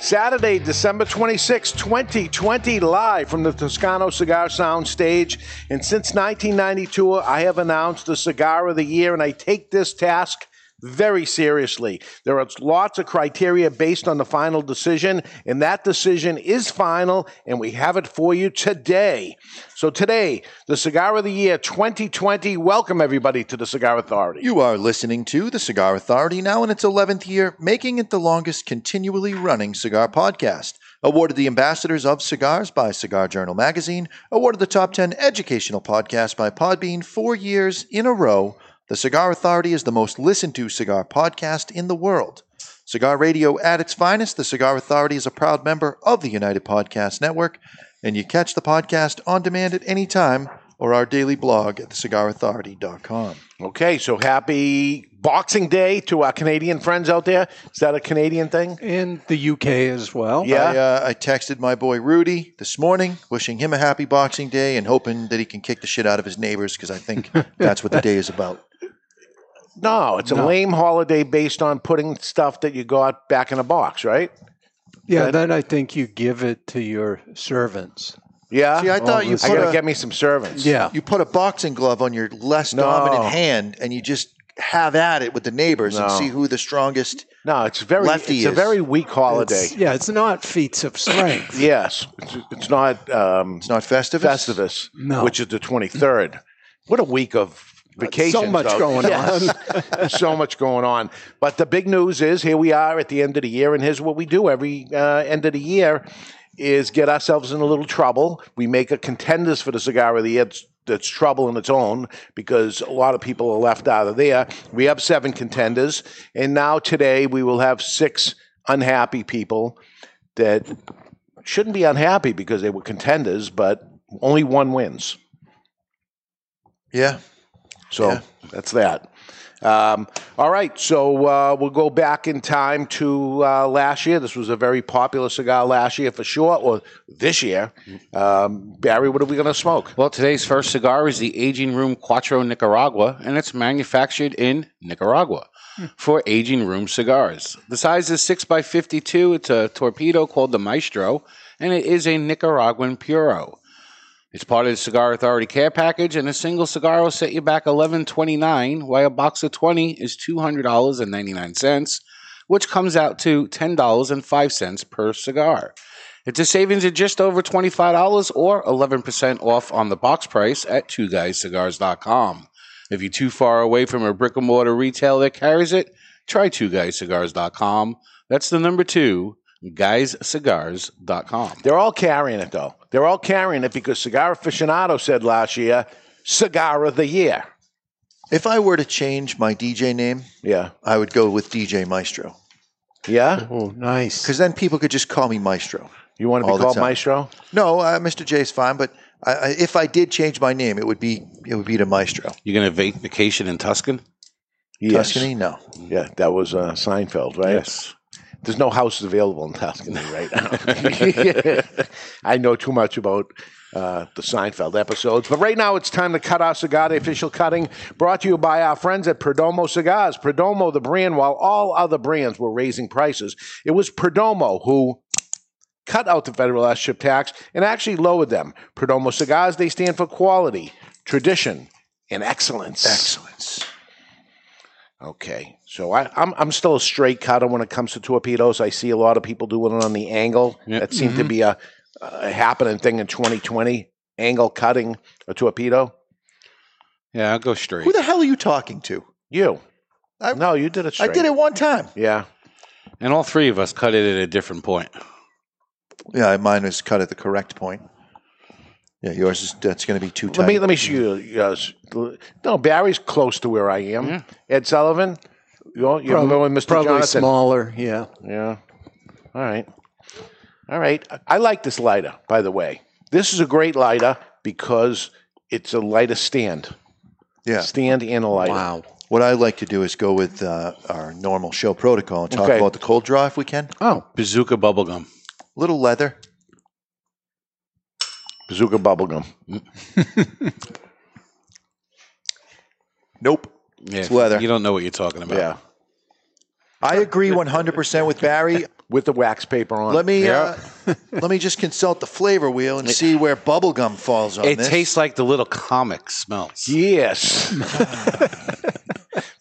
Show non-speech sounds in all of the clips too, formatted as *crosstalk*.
Saturday, December 26, 2020, live from the Toscano Cigar Sound stage. And since 1992, I have announced the Cigar of the Year, and I take this task very seriously. There are lots of criteria based on the final decision, and that decision is final, and we have it for you today. So, today, the Cigar of the Year 2020. Welcome, everybody, to the Cigar Authority. You are listening to the Cigar Authority now in its 11th year, making it the longest continually running cigar podcast. Awarded the Ambassadors of Cigars by Cigar Journal Magazine, awarded the top 10 educational podcast by Podbean four years in a row. The Cigar Authority is the most listened to cigar podcast in the world. Cigar radio at its finest, the Cigar Authority is a proud member of the United Podcast Network, and you catch the podcast on demand at any time or our daily blog at thecigarauthority.com. Okay, so happy Boxing Day to our Canadian friends out there. Is that a Canadian thing? in the UK as well. Yeah. I, uh, I texted my boy Rudy this morning, wishing him a happy Boxing Day and hoping that he can kick the shit out of his neighbors because I think *laughs* that's what the day is about. No, it's a No. lame holiday based on putting stuff that you got back in a box, right? Yeah, Good. then I think you give it to your servants. Yeah. See, I thought you I put gotta a, get me some servants. Yeah. you put a boxing glove on your less No. dominant hand and you just have at it with the neighbors and No. see who the strongest. No, it's very Lefty it's a is. very weak holiday. It's- yeah, it's not feats of strength. *laughs* yes. It's, it's not um It's not Festivus. Festivus, No. which is the 23rd. What a week of vacation. much going on. *laughs* so much going on. But the big news is here we are at the end of the year, and here's what we do every uh, end of the year is get ourselves in a little trouble. We make a contenders for the cigar of the year. It's, that's trouble in its own because a lot of people are left out of there. We have seven contenders, and now today we will have six unhappy people that shouldn't be unhappy because they were contenders, but only one wins. Yeah. So Yeah. that's that. Um, all right, so uh, we'll go back in time to uh, last year. This was a very popular cigar last year for sure, or this year. Um, Barry, what are we going to smoke? Well, today's first cigar is the Aging Room Quattro Nicaragua, and it's manufactured in Nicaragua for Aging Room cigars. The size is 6 by 52 It's a torpedo called the Maestro, and it is a Nicaraguan Puro. It's part of the Cigar Authority care package, and a single cigar will set you back eleven twenty nine, while a box of twenty is two hundred dollars and ninety nine cents, which comes out to ten dollars and five cents per cigar. It's a savings of just over $25 or 11% off on the box price at twoguyscigars.com. If you're too far away from a brick and mortar retailer that carries it, try twoguyscigars.com. That's the number two, guyscigars.com. They're all carrying it, though. They're all carrying it because Cigar Aficionado said last year, Cigar of the Year. If I were to change my DJ name, Yeah. I would go with DJ Maestro Yeah? Oh, nice. because then people could just call me Maestro. You want to be called. Maestro? No, uh, Mr. J is fine, but I, I, if I did change my name, it would be it would be to Maestro. You're going to va- vacation in Tuscan? Yes. Tuscany, no. Yeah, that was uh, Seinfeld, right? Yes. There's no houses available in Tuscany right now. *laughs* *laughs* I know too much about uh, the Seinfeld episodes. But right now, it's time to cut our cigar, the official cutting, brought to you by our friends at Perdomo Cigars. Perdomo, the brand, while all other brands were raising prices, it was Perdomo who cut out the federal chip tax and actually lowered them. Perdomo Cigars, they stand for quality, tradition, and excellence. Excellence. Okay, so I, I'm I'm still a straight cutter when it comes to torpedoes. I see a lot of people doing it on the angle. Yep. That seemed to mm-hmm. be a, a happening thing in 2020. Angle cutting a torpedo. Yeah, I'll go straight. Who the hell are you talking to? You? I- no, you did it. I did it one time. Yeah. and all three of us cut it at a different point. Yeah, mine was cut at the correct point. Yeah, yours is that's going to be too tight. Let me let me show you. Yes. No, Barry's close to where I am. Ed Sullivan, you know, you're Probably, with Mr. probably Jonathan. smaller. Yeah. Yeah. All right. All right. I like this lighter, by the way. This is a great lighter because it's a lighter stand. yeah. Stand and a lighter. Wow. What I like to do is go with uh, our normal show protocol and talk Okay. about the cold draw if we can. Oh, Bazooka bubblegum. little leather. Bazooka bubblegum. *laughs* Nope. Yeah, It's leather. You don't know what you're talking about. Yeah. I agree 100% with Barry. *laughs* With the wax paper on. Let me Yeah. uh, let me just consult the flavor wheel and see where bubblegum falls on It this. tastes like the little comic smells. Yes. *laughs*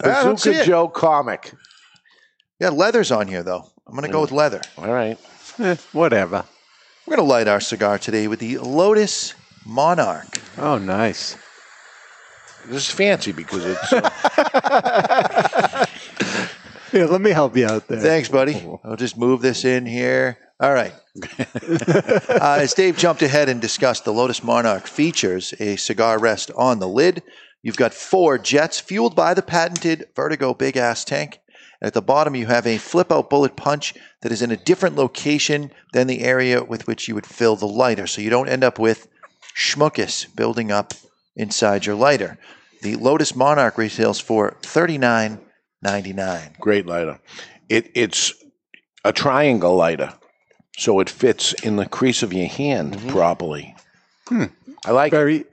I don't Bazooka. Joe comic. Yeah, leather's on here though. I'm going to go with leather. All right. eh, whatever. We're going to light our cigar today with the Lotus Monarch. Oh, nice. This is fancy because it's. uh, *laughs* Yeah, let me help you out there. Thanks, buddy. I'll just move this in here. All right. *laughs* uh, as Dave jumped ahead and discussed, the Lotus Monarch features a cigar rest on the lid. You've got four jets fueled by the patented Vertigo big ass tank. At the bottom, you have a flip out bullet punch that is in a different location than the area with which you would fill the lighter. So you don't end up with schmuckus building up inside your lighter. The Lotus Monarch retails for $39.99. great lighter. It, it's a triangle lighter, so it fits in the crease of your hand Mm-hmm. properly. I like it. Very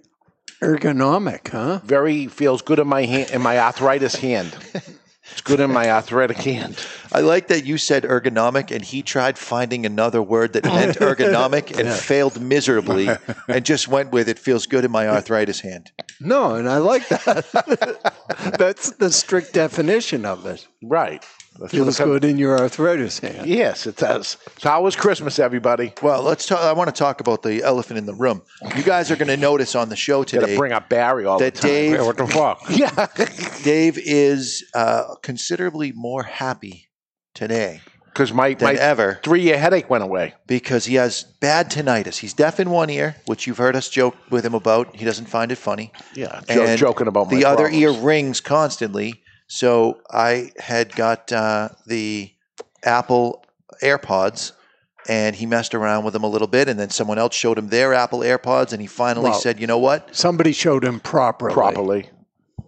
ergonomic, huh? Very feels good in my hand, in my arthritis hand. *laughs* It's good in my arthritic hand. I like that you said ergonomic and he tried finding another word that meant *laughs* ergonomic and failed miserably *laughs* and just went with it feels good in my arthritis hand. No, and I like that. *laughs* That's the strict definition of it. Right. That's what Feels good in your arthritis hand. Yes, it does. So how was Christmas, everybody? Well, let's talk I want to talk about the elephant in the room. You guys are going to notice on the show Got to today bring up Barry all that the time. Dave What the fuck? *laughs* Yeah. Dave is uh, considerably more happy today Because my, than my ever three year headache went away. because he has bad tinnitus. He's deaf in one ear, which you've heard us joke with him about. He doesn't find it funny. Yeah. Jo- and joking about my the other problems. ear rings constantly. So I had got uh, the Apple AirPods, and he messed around with them a little bit, and then someone else showed him their Apple AirPods, and he finally Wow. said, "You know what? Somebody showed him properly. properly.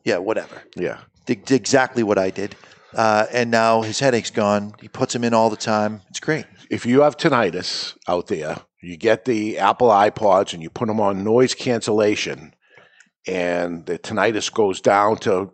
Yeah, whatever. Yeah. Did, did exactly what I did." Uh, and now his headache's gone. He puts them in all the time. It's great. if you have tinnitus out there, you get the Apple iPods and you put them on noise cancellation, and the tinnitus goes down to,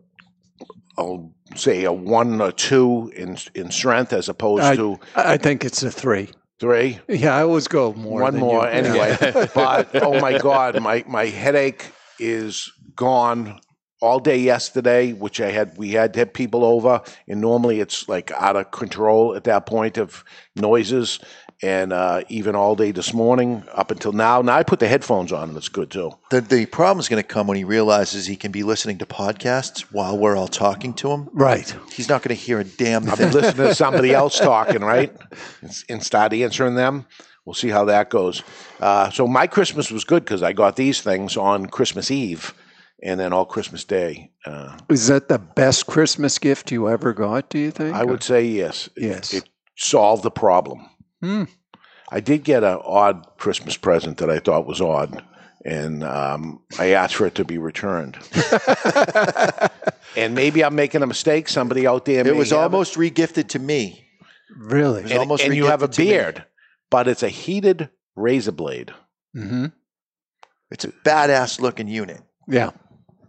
I'll say, a one or two in in strength as opposed I, to I think it's a three. three. Yeah, I always go more. One more you. anyway. *laughs* but oh my God, my my headache is gone all day yesterday, which I had we had to have people over, and normally it's like out of control at that point of noises, and uh, even all day this morning up until now. Now I put the headphones on, and it's good too. The the is going to come when he realizes he can be listening to podcasts while we're all talking to him. Right. He's not going to hear a damn I've thing. been listening to somebody *laughs* else talking, right, and, and start answering them. We'll see how that goes. Uh, so my Christmas was good because I got these things on Christmas Eve, and then all Christmas Day. Uh, Is that the best Christmas gift you ever got, do you think? I would say yes. It- Yes. It solved the problem. Hmm. I did get an odd Christmas present that I thought was odd, and um, I asked for it to be returned. *laughs* and maybe I'm making a mistake. Somebody out there, It may was have almost regifted to me. Really? was and, almost and you have a regifted to me. beard, but it's a heated razor blade. hmm It's a badass looking unit. Yeah.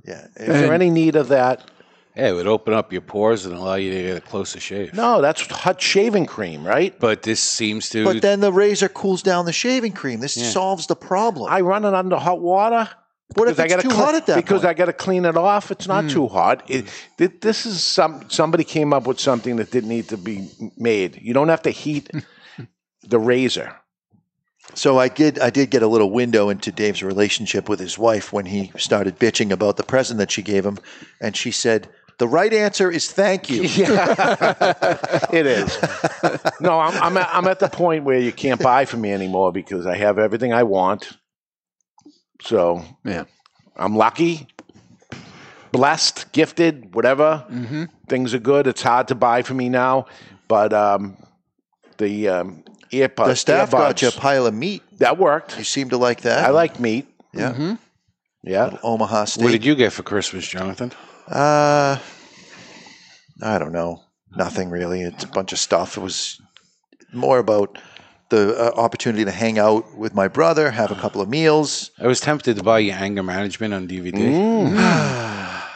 Yeah. Is there any need of that? Yeah, it would open up your pores and allow you to get a closer shave. No, that's hot shaving cream, right? But this seems to. but then the razor cools down the shaving cream. This Yeah. solves the problem. I run it under hot water. what if Because I it's gotta too cle- hot at that because point? I got to clean it off. It's not hmm. too hot. It, th- this is some somebody came up with something that didn't need to be made. You don't have to heat *laughs* the razor. so I did. I did get a little window into Dave's relationship with his wife when he started bitching about the present that she gave him, and she said, "The right answer is thank you." *laughs* Yeah, *laughs* it is. No, I'm I'm at, I'm at the point where you can't buy from me anymore because I have everything I want. So Yeah. I'm lucky, blessed, gifted, whatever. Mm-hmm. Things are good. It's hard to buy for me now, but um, the um, earbuds, The staff got you a pile of meat. that worked. You seem to like that. I like meat. yeah. Mm-hmm. Yeah. Omaha steak. What did you get for Christmas, Jonathan? Uh, I don't know. Nothing really. It's a bunch of stuff. It was more about the uh, opportunity to hang out with my brother, have a couple of meals. I was tempted to buy you Anger Management on DVD. Mm. *sighs*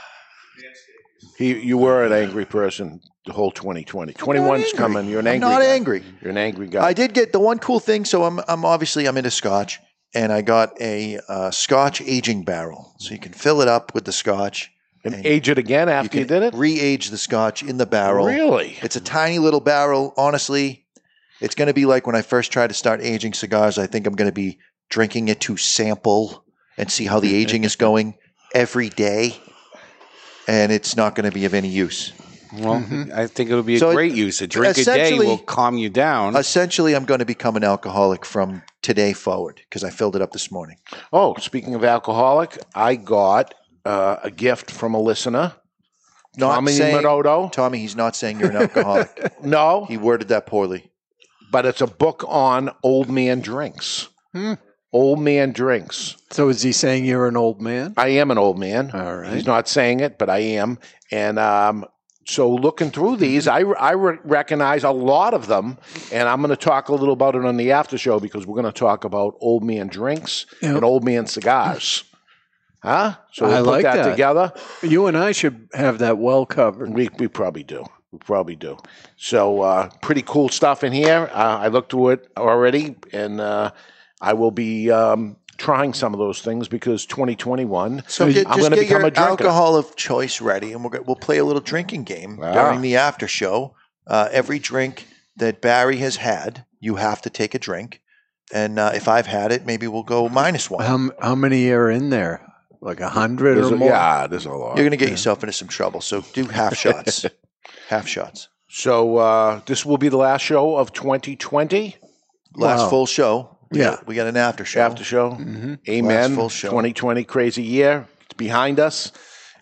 He, you were an angry person the whole 2020. 21's angry. coming. You're an I'm angry not guy. angry. You're an angry guy. I did get the one cool thing. So I'm, I'm obviously I'm into Scotch, and I got a uh, Scotch aging barrel, so you can fill it up with the Scotch. And age it again after you, can did it? Re-age the Scotch in the barrel. Really? It's a tiny little barrel. Honestly, it's going to be like when I first tried to start aging cigars. I think I'm going to be drinking it to sample and see how the aging is going every day. And it's not going to be of any use. Well, mm-hmm. I think it'll be a So it- great use. A drink a day essentially- will calm you down. Essentially, I'm going to become an alcoholic from today forward because I filled it up this morning. Oh, speaking of alcoholic, I got uh, a gift from a listener. Not Tommy saying, Minoto. Tommy, he's not saying you're an alcoholic. *laughs* No, he worded that poorly. but it's a book on old man drinks. Hmm. Old man drinks. So is he saying you're an old man? I am an old man. All right. He's not saying it, but I am. And um, so looking through these, I, I re- recognize a lot of them. And I'm going to talk a little about it on the after show because we're going to talk about old man drinks Yep. and old man cigars. Huh? So we'll I put like that, that. together. You and I should have that well covered. We, we probably do. We probably do. So uh, pretty cool stuff in here. Uh, I looked through it already, and uh, I will be um, trying some of those things because 2021. So I'm gonna just get become your a drinker. alcohol of choice ready, and we'll, we'll play a little drinking game Ah. during the after show. Uh, every drink that Barry has had, you have to take a drink. And uh, if I've had it, maybe we'll go minus one. How, how many are in there? Like a hundred There's or a, more? yeah, there's a lot. You're going to get yourself into some trouble. So do half *laughs* shots. half shots. So uh, this will be the last show of 2020. Last Wow. full show. We Yeah. got, we got an after show. After show. hmm Amen. Last full show. 2020 crazy year. It's behind us.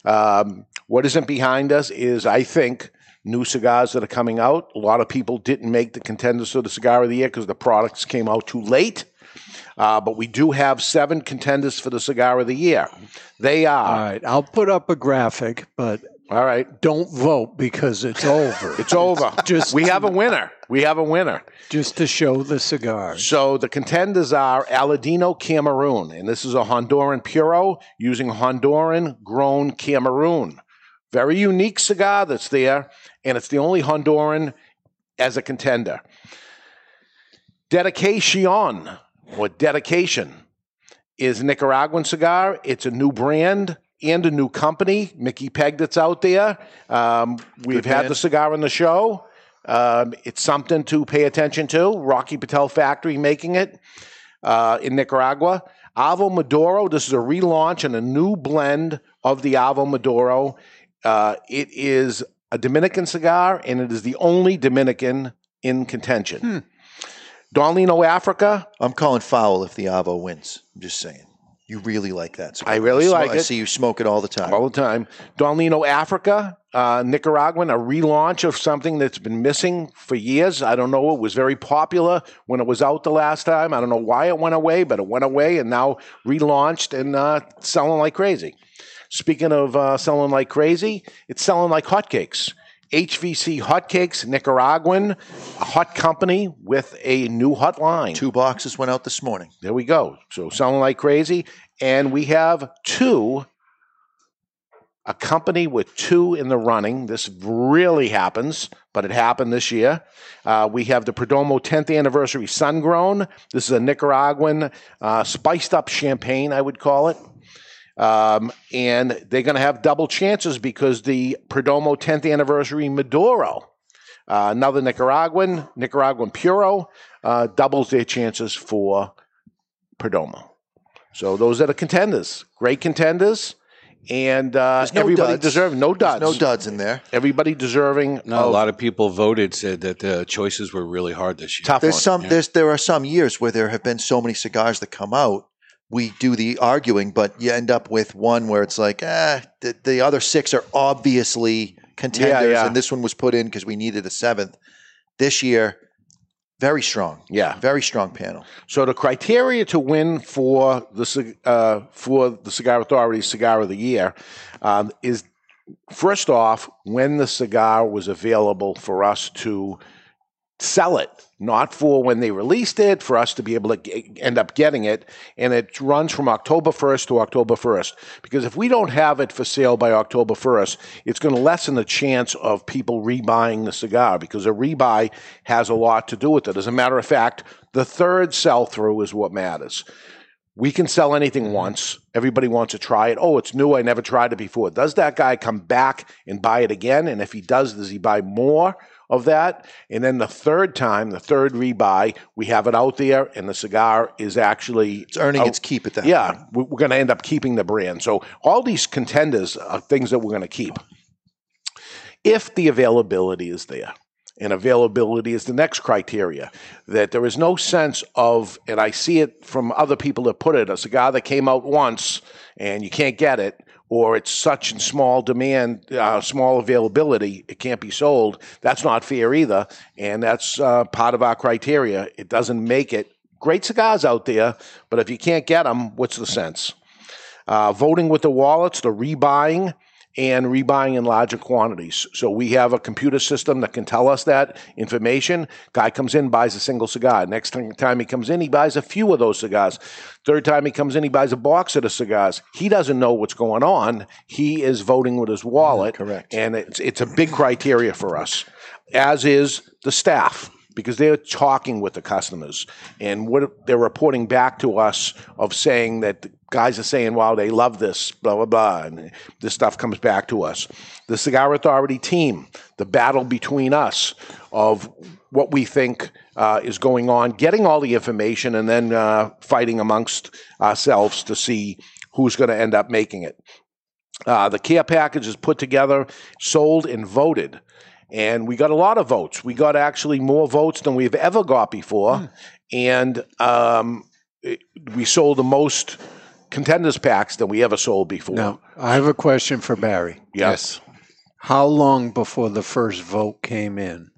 Um, what isn't behind us is, I think, new cigars that are coming out. A lot of people didn't make the contenders for the cigar of the year because the products came out too late. Uh, but we do have seven contenders for the cigar of the year. They are. All right. I'll put up a graphic, but all right. don't vote because it's over. *laughs* It's over. *laughs* Just- we have a winner. We have a winner. Just to show the cigars. So the contenders are Aladino Cameroon, and this is a Honduran Puro using Honduran grown Cameroon. Very unique cigar that's there, and it's the only Honduran as a contender. Dedication or Dedication is Nicaraguan cigar. It's a new brand and a new company. Mickey Peg that's out there. Um, we've had the cigar on the show. Um, it's something to pay attention to. Rocky Patel Factory making it uh, in Nicaragua. Avo Maduro, this is a relaunch and a new blend of the Avo Maduro. Uh, it is a Dominican cigar, and it is the only Dominican in contention. Hmm. Don Lino Africa, I'm calling foul if the Avo wins. I'm just saying. You really like that. cigar. I really smo- like it. I see you smoke it all the time. all the time. Don Lino Africa, uh, Nicaraguan, a relaunch of something that's been missing for years. I don't know. It was very popular when it was out the last time. I don't know why it went away, but it went away and now relaunched and uh, selling like crazy. Speaking of uh, selling like crazy, it's selling like hotcakes. HVC Hotcakes, Nicaraguan, a hot company with a new hot line. Two boxes went out this morning. There we go. So selling like crazy. And we have two, a company with two in the running. This really happens, but it happened this year. Uh, we have the Perdomo 10th anniversary sun grown. This is a Nicaraguan uh, spiced up champagne, I would call it. Um, and they're going to have double chances because the Perdomo 10th anniversary Maduro, uh, another Nicaraguan, Nicaraguan Puro, uh, doubles their chances for Perdomo. So those are the contenders, great contenders, and uh, no everybody duds. deserving no There's duds, no duds in there. Everybody deserving. No, a lot of people voted said that the choices were really hard this year. tough There's one. some. yeah. There's there are some years where there have been so many cigars that come out we do the arguing, but you end up with one where it's like, ah, the, the other six are obviously contenders, yeah. and this one was put in because we needed a seventh. This year, very strong, Yeah. very strong panel. So the criteria to win for the uh, for the Cigar Authority Cigar of the Year um, is first off when the cigar was available for us to sell it, not for when they released it, for us to be able to end up getting it. And it runs from October 1st to October 1st. Because if we don't have it for sale by October 1st, it's going to lessen the chance of people rebuying the cigar because a rebuy has a lot to do with it. As a matter of fact, the third sell through is what matters. We can sell anything mm-hmm. once. Everybody wants to try it. Oh, it's new. I never tried it before. Does that guy come back and buy it again? And if he does, does he buy more of that? And then the third time, the third rebuy, we have it out there, and the cigar is actually It's earning out- its keep at that. yeah, point. we- we're going to end up keeping the brand. So all these contenders are things that we're going to keep if the availability is there. And availability is the next criteria. That there is no sense of, and I see it from other people that put it, a cigar that came out once and you can't get it, or it's such in small demand, uh, small availability, it can't be sold. That's not fair either. And that's uh, part of our criteria. It doesn't make it great cigars out there, but if you can't get them, what's the sense? Uh, voting with the wallets, the rebuying, and rebuying in larger quantities. So we have a computer system that can tell us that information. Guy comes in, buys a single cigar. Next time- he comes in, he buys a few of those cigars. Third time he comes in, he buys a box of the cigars. He doesn't know what's going on. He is voting with his wallet. correct. And it's, it's a big criteria for us, as is the staff because they're talking with the customers and what they're reporting back to us of saying that guys are saying, wow, they love this, blah, blah, blah. And this stuff comes back to us. The Cigar Authority team, the battle between us of what we think uh, is going on, getting all the information and then uh, fighting amongst ourselves to see who's going to end up making it. Uh, the care package is put together, sold, and voted. And we got a lot of votes. We got actually more votes than we've ever got before. And um, it- we sold the most contenders packs than we ever sold before. Now, I have a question for Barry. Yeah. Yes. How long before the first vote came in?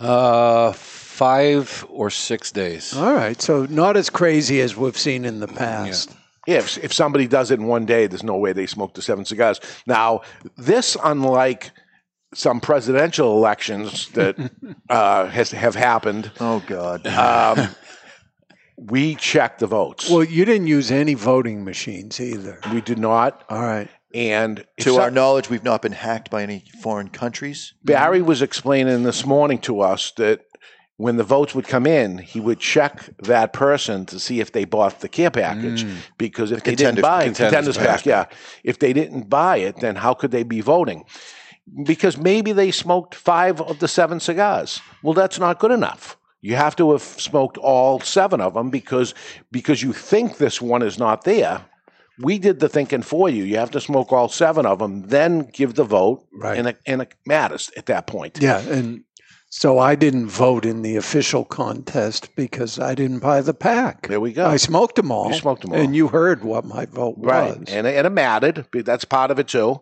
Uh, five or six days. All right, so not as crazy as we've seen in the past. Yeah, if, if somebody does it in one day, there's no way they smoked the seven cigars. Now, this, unlike some presidential elections that *laughs* uh, has have happened, Oh God. um, we checked the votes. Well, you didn't use any voting machines either. we did not, All right. and to our knowledge, we've not been hacked by any foreign countries. Barry was explaining this morning to us that when the votes would come in, he would check that person to see if they bought the care package. Mm. Because if they didn't contenders- buy it, contenders contenders pack, pack. yeah. If they didn't buy it, then how could they be voting? Because maybe they smoked five of the seven cigars. Well, that's not good enough. You have to have smoked all seven of them because because you think this one is not there. We did the thinking for you. You have to smoke all seven of them, then give the vote, Right. and it, and it matters at that point. Yeah, and so I didn't vote in the official contest because I didn't buy the pack. There we go. I smoked them all. You smoked them all. And you heard what my vote Right, was. and and it mattered. That's part of it too.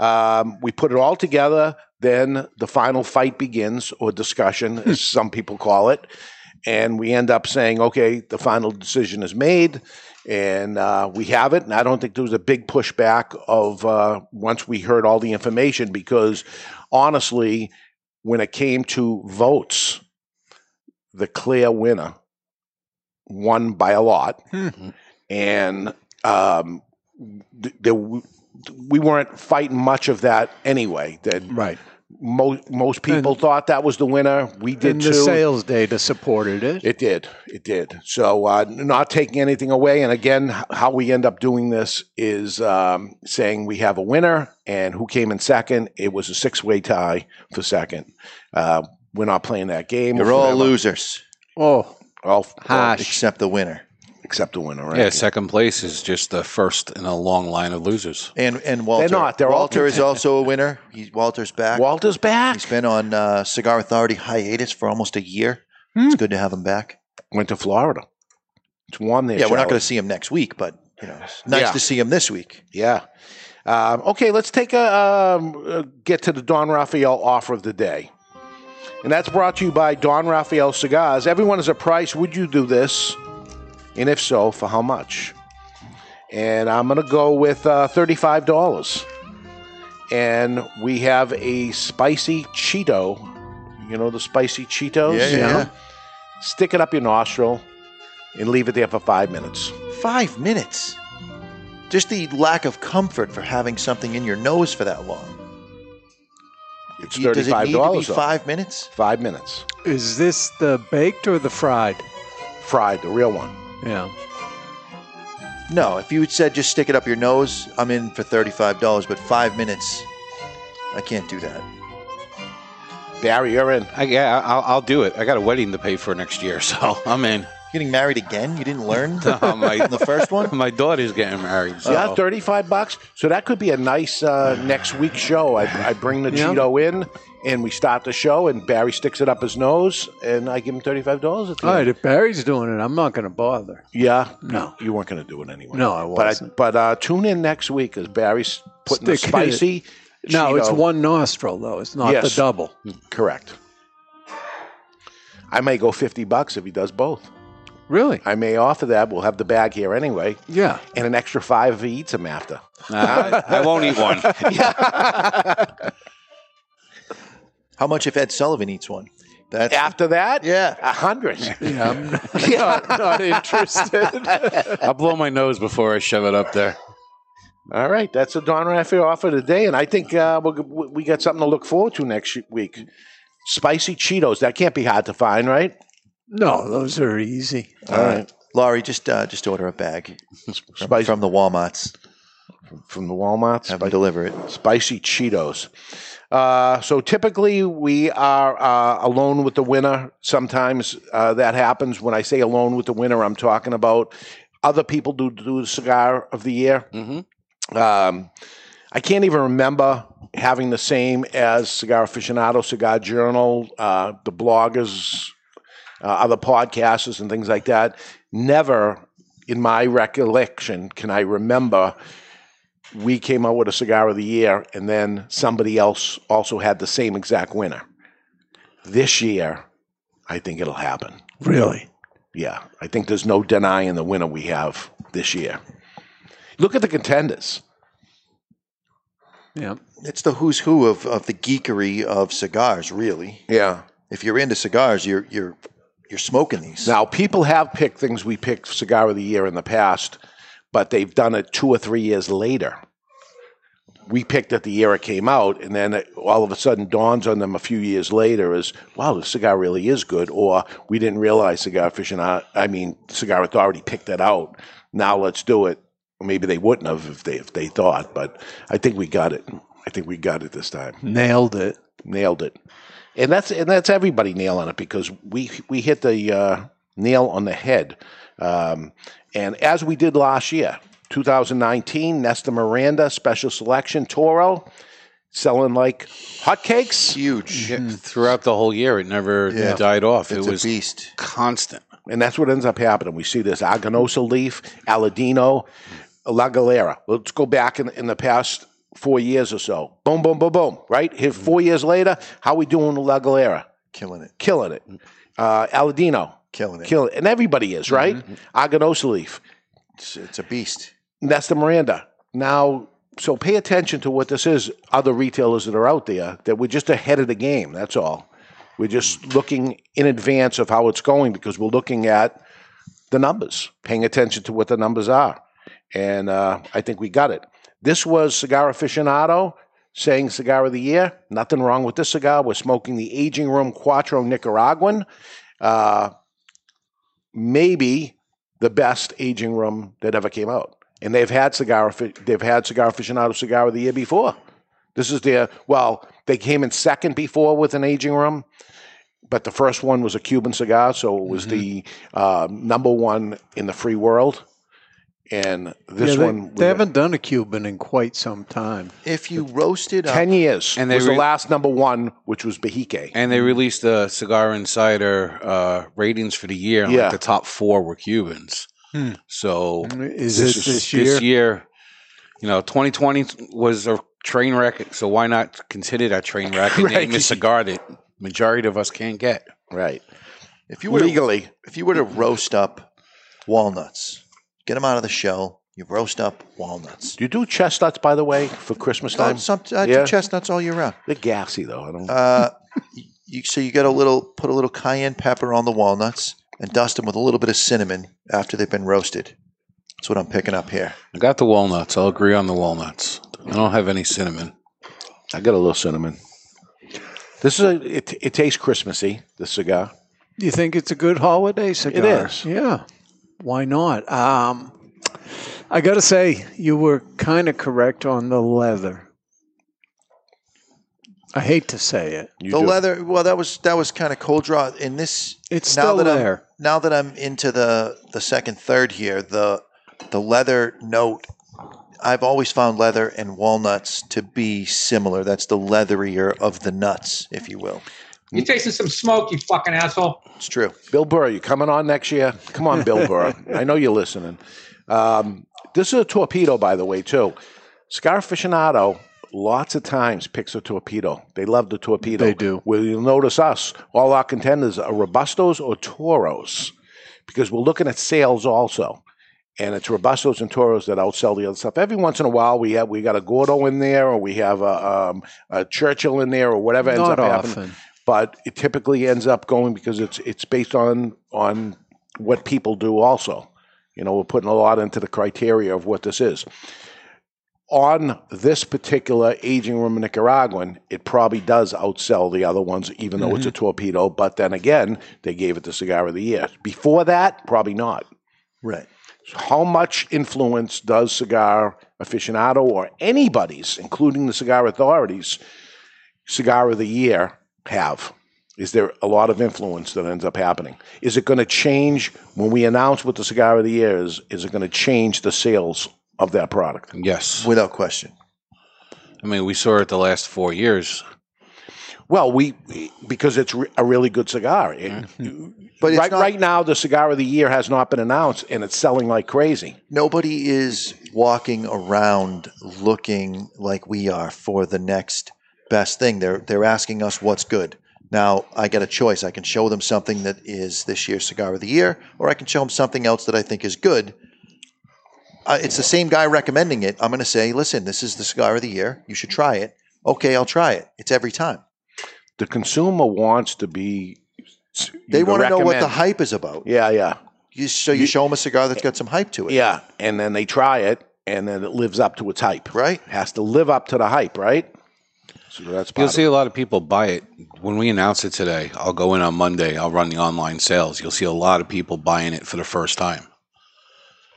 Um, we put it all together. Then the final fight begins, or discussion, *laughs* as some people call it, and we end up saying, "Okay, the final decision is made." And uh, we have it, and I don't think there was a big pushback of uh, once we heard all the information because honestly, when it came to votes, the clear winner won by a lot, and um, th- there, we weren't fighting much of that anyway. That right. Most most people thought that was the winner. We did And too. the sales data supported it. It did. It did. So, uh, not taking anything away. And again, how we end up doing this is um, saying we have a winner and who came in second. It was a six way tie for second. Uh, we're not playing that game. You're all losers oh, All, Harsh. except the winner. Except the winner, right? Yeah, second place is just the first in a long line of losers. And and Walter. not. They're all Walter is *laughs* also a winner. He, Walter's back. Walter's back. He's been on uh, Cigar Authority hiatus for almost a year. It's good to have him back. Went to Florida. It's warm there. Yeah, we're not going to see him next week, but you know, it's nice Yeah. to see him this week. Yeah. Um, okay, let's take a um, uh, get to the Don Raphael offer of the day, and that's brought to you by Don Raphael Cigars. Everyone has a price. Would you do this? And if so, for how much? And I'm going to go with uh, thirty-five dollars. And we have a spicy Cheeto. You know the spicy Cheetos. Yeah, yeah, yeah. Stick it up your nostril and leave it there for five minutes. Five minutes. Just the lack of comfort for having something in your nose for that long. It's Do you- Does it thirty-five need to be dollars. five minutes? Five minutes. Is this the baked or the fried? Fried, the real one. Yeah. No. If you had said just stick it up your nose, I'm in for thirty-five dollars. But five minutes, I can't do that. Barry, you're in. I, yeah, I'll, I'll do it. I got a wedding to pay for next year, *laughs* so I'm in. Getting married again? You didn't learn *laughs* Uh, my, the first one? *laughs* my daughter's getting married. So. Yeah, thirty-five bucks. So that could be a nice uh, next week show. I, I bring the Yeah. Cheeto in, and we start the show, and Barry sticks it up his nose, and I give him thirty-five dollars at the All end. right, if Barry's doing it, I'm not going to bother. Yeah, No. you weren't going to do it anyway. No, I But wasn't. but uh, tune in next week as Barry's putting the Stick it- spicy. No, it's one nostril though. It's not Yes. the double. Correct. I may go fifty bucks if he does both. Really? I may offer that. We'll have the bag here anyway, Yeah. and an extra five if he eats them after. Nah, I, I won't eat one. *laughs* *laughs* How much if Ed Sullivan eats one? That's After that, Yeah. a hundred. *laughs* Yeah, I'm not, *laughs* not interested. *laughs* I'll blow my nose before I shove it up there. All right, that's a Don Raphael offer today, and I think uh, we'll, we got something to look forward to next week. Spicy Cheetos. That can't be hard to find, right? No, those are easy. All right, Laurie, just uh, just order a bag from, Spicy from the Walmarts. from the Walmart. Have them deliver it. spicy Cheetos. Uh, so typically we are uh, alone with the winner. Sometimes uh, that happens. When I say alone with the winner, I'm talking about other people do do the cigar of the year. hmm Um, I can't even remember having the same as Cigar Aficionado, Cigar Journal, uh, the bloggers, uh, other podcasters, and things like that. Never in my recollection can I remember we came out with a cigar of the year and then somebody else also had the same exact winner. This year, I think it'll happen. Really? Yeah, I think there's no denying the winner we have this year. Look at the contenders. Yeah. It's the who's who of, of the geekery of cigars, really. Yeah. If you're into cigars, you're you're you're smoking these. Now, people have picked things we picked cigar of the year in the past, but they've done it two or three years later. We picked it the year it came out, and then it all of a sudden dawns on them a few years later as, wow, the cigar really is good, or we didn't realize Cigar Aficionado, I mean, Cigar Authority picked it out. Now let's do it. Maybe they wouldn't have if they if they thought, but I think we got it. I think we got it this time Nailed it. nailed it. And that's and that's everybody nailing it because we we hit the uh, nail on the head. Um, and as we did last year, 2019, Nestor Miranda special selection Toro selling like hotcakes. Huge. Yeah, Throughout the whole year, it never Yeah. died off. It's it was a beast. constant. And that's what ends up happening. We see this Aganorsa leaf, Aladino, La Galera. Let's go back in, in the past four years or so. Boom, boom, boom, boom. Right? Here, four years later, how we doing with La Galera? Killing it. Killing it. Uh, Aladino, Killing it. killing it. And everybody is, right? Aganorsa leaf. It's, it's a beast. That's the Miranda. Now, so pay attention to what this is, other retailers that are out there, that we're just ahead of the game. That's all. We're just looking in advance of how it's going because we're looking at the numbers, paying attention to what the numbers are. And uh, I think we got it. This was Cigar Aficionado saying Cigar of the Year. Nothing wrong with this cigar. We're smoking the Aging Room Quattro Nicaraguan. Uh, maybe the best Aging Room that ever came out. And they've had cigar they've had cigar aficionado cigar of the year before. This is their well, they came in second before with an Aging Room, but the first one was a Cuban cigar, so it was the uh, number one in the free world. And this Yeah, they, one they haven't done a Cuban in quite some time. If you roasted up, ten years. And And they was re- the last number one, which was Behike. And they released the Cigar Insider uh, ratings for the year, and Yeah. like the top four were Cubans. So Is This this, this year? this year, you know, 2020 was a train wreck. So why not consider that train *laughs* wreck and Right. name a cigar that majority of us can't get? Right. If you were to, Legally. if you were to roast up walnuts, get them out of the shell. You roast up walnuts. Do you do chestnuts, by the way, for Christmas Oh, time? some, I do Yeah. chestnuts all year round. They're gassy, though. I don't. Uh, you, so you get a little, put a little cayenne pepper on the walnuts and dust them with a little bit of cinnamon after they've been roasted. That's what I'm picking up here. I got the walnuts. I'll agree on the walnuts. I don't have any cinnamon. I got a little cinnamon. This is a. It, it tastes Christmassy. The cigar. You think it's a good holiday cigar? is. Yeah. Why not? Um, I got to say, you were kind of correct on the leather. I hate to say it. You the do. leather, well, that was that was kind of cold draw. In this, It's now still that there. I'm now that I'm into the the second third here, the the leather note. I've always found leather and walnuts to be similar. That's the leatherier of the nuts, if you will. You tasting some smoke, you fucking asshole. It's true. Bill Burr, you coming on next year? Come on, Bill Burr. *laughs* I know you're listening. Um, this is a torpedo, by the way, too. Cigar aficionado lots of times picks a torpedo. They love the torpedo. They do. Well, you'll notice us, all our contenders are Robustos or Toros because we're looking at sales also. And it's Robustos and Toros that outsell the other stuff. Every once in a while, we have we got a Gordo in there, or we have a, um, a Churchill in there, or whatever ends Not up happening often. But it typically ends up going because it's it's based on on what people do also. You know we're putting a lot into the criteria of what this is. On this particular aging room nicaraguan it probably does outsell the other ones even though it's a mm-hmm. torpedo but then again they gave it the cigar of the year. Before that probably not. Right. how much influence does cigar aficionado or anybody's, including the cigar authorities, cigar of the year have? Is there a lot of influence that ends up happening? Is it going to change when we announce what the cigar of the year is? Is it going to change the sales of that product? Yes. Without question. I mean, we saw it the last four years. Well, we because it's re- a really good cigar. It- But it's right, not, right now, the cigar of the year has not been announced, and it's selling like crazy. nobody is walking around looking like we are for the next best thing. They're they're asking us what's good. Now I get a choice. I can show them something that is this year's cigar of the year, or I can show them something else that I think is good. Uh, it's the same guy recommending it. I'm going to say, listen, this is the cigar of the year. You should try it. Okay, I'll try it. It's every time. The consumer wants to be. They want to know what the hype is about. Yeah, yeah. You, so you, You- show them a cigar that's got some hype to it. Yeah, and then they try it, and then it lives up to its hype. Right. Has to live up to the hype, right? So that's You'll see a lot of people buy it. When we announce it today, I'll go in on Monday. I'll run the online sales. You'll see a lot of people buying it for the first time.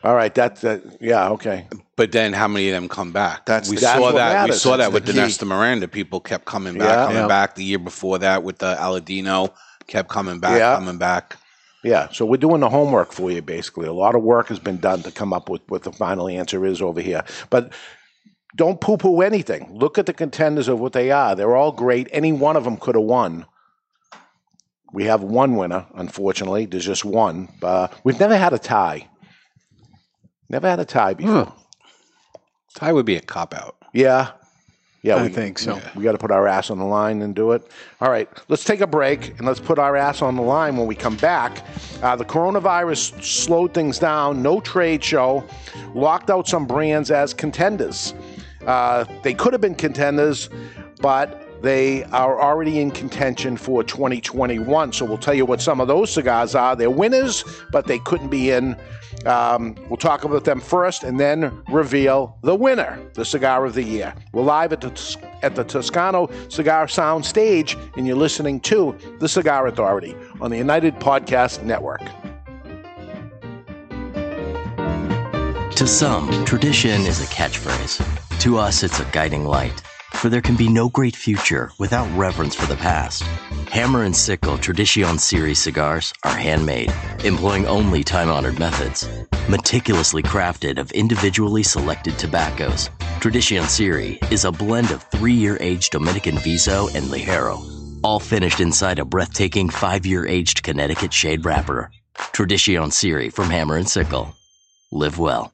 All right, that's that. Yeah, okay. But then, how many of them come back? That's we the- saw That's what that. We saw That's that with the key. Miranda. People kept coming back, Yeah. coming Yeah. back. The year before that, with the Aladino, kept coming back, Yeah. coming back. Yeah, so we're doing the homework for you, basically. A lot of work has been done to come up with what the final answer is over here. But don't poo poo anything. Look at the contenders of what they are. They're all great. Any one of them could have won. We have one winner, unfortunately. There's just one. Uh, we've never had a tie. Never had a tie before. Tie would be a cop out. Yeah. Yeah, I we, think so. We got to put our ass on the line and do it. All right, let's take a break and let's put our ass on the line when we come back. Uh, the coronavirus slowed things down. No trade show. Locked out some brands as contenders. Uh, they could have been contenders, but they are already in contention for 2021. So we'll tell you what some of those cigars are. They're winners, but they couldn't be in. Um, we'll talk about them first and then reveal the winner, the cigar of the year. We're live at the, at the Toscano Cigar Sound Stage, and you're listening to The Cigar Authority on the United Podcast Network. To some, tradition is a catchphrase. To us, it's a guiding light. For there can be no great future without reverence for the past. Hammer and Sickle Tradition Series cigars are handmade, employing only time honored methods. Meticulously crafted of individually selected tobaccos, Tradition Series is a blend of three year aged Dominican Viso and Ligero, all finished inside a breathtaking five year aged Connecticut shade wrapper. Tradition Series from Hammer and Sickle. Live well.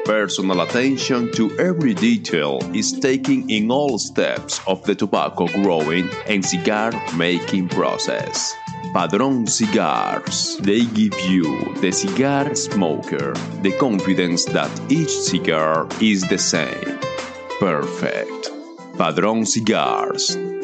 personal attention to every detail is taken in all steps of the tobacco growing and cigar making process. Padron Cigars. They give you, the cigar smoker, the confidence that each cigar is the same. Perfect. Padron Cigars.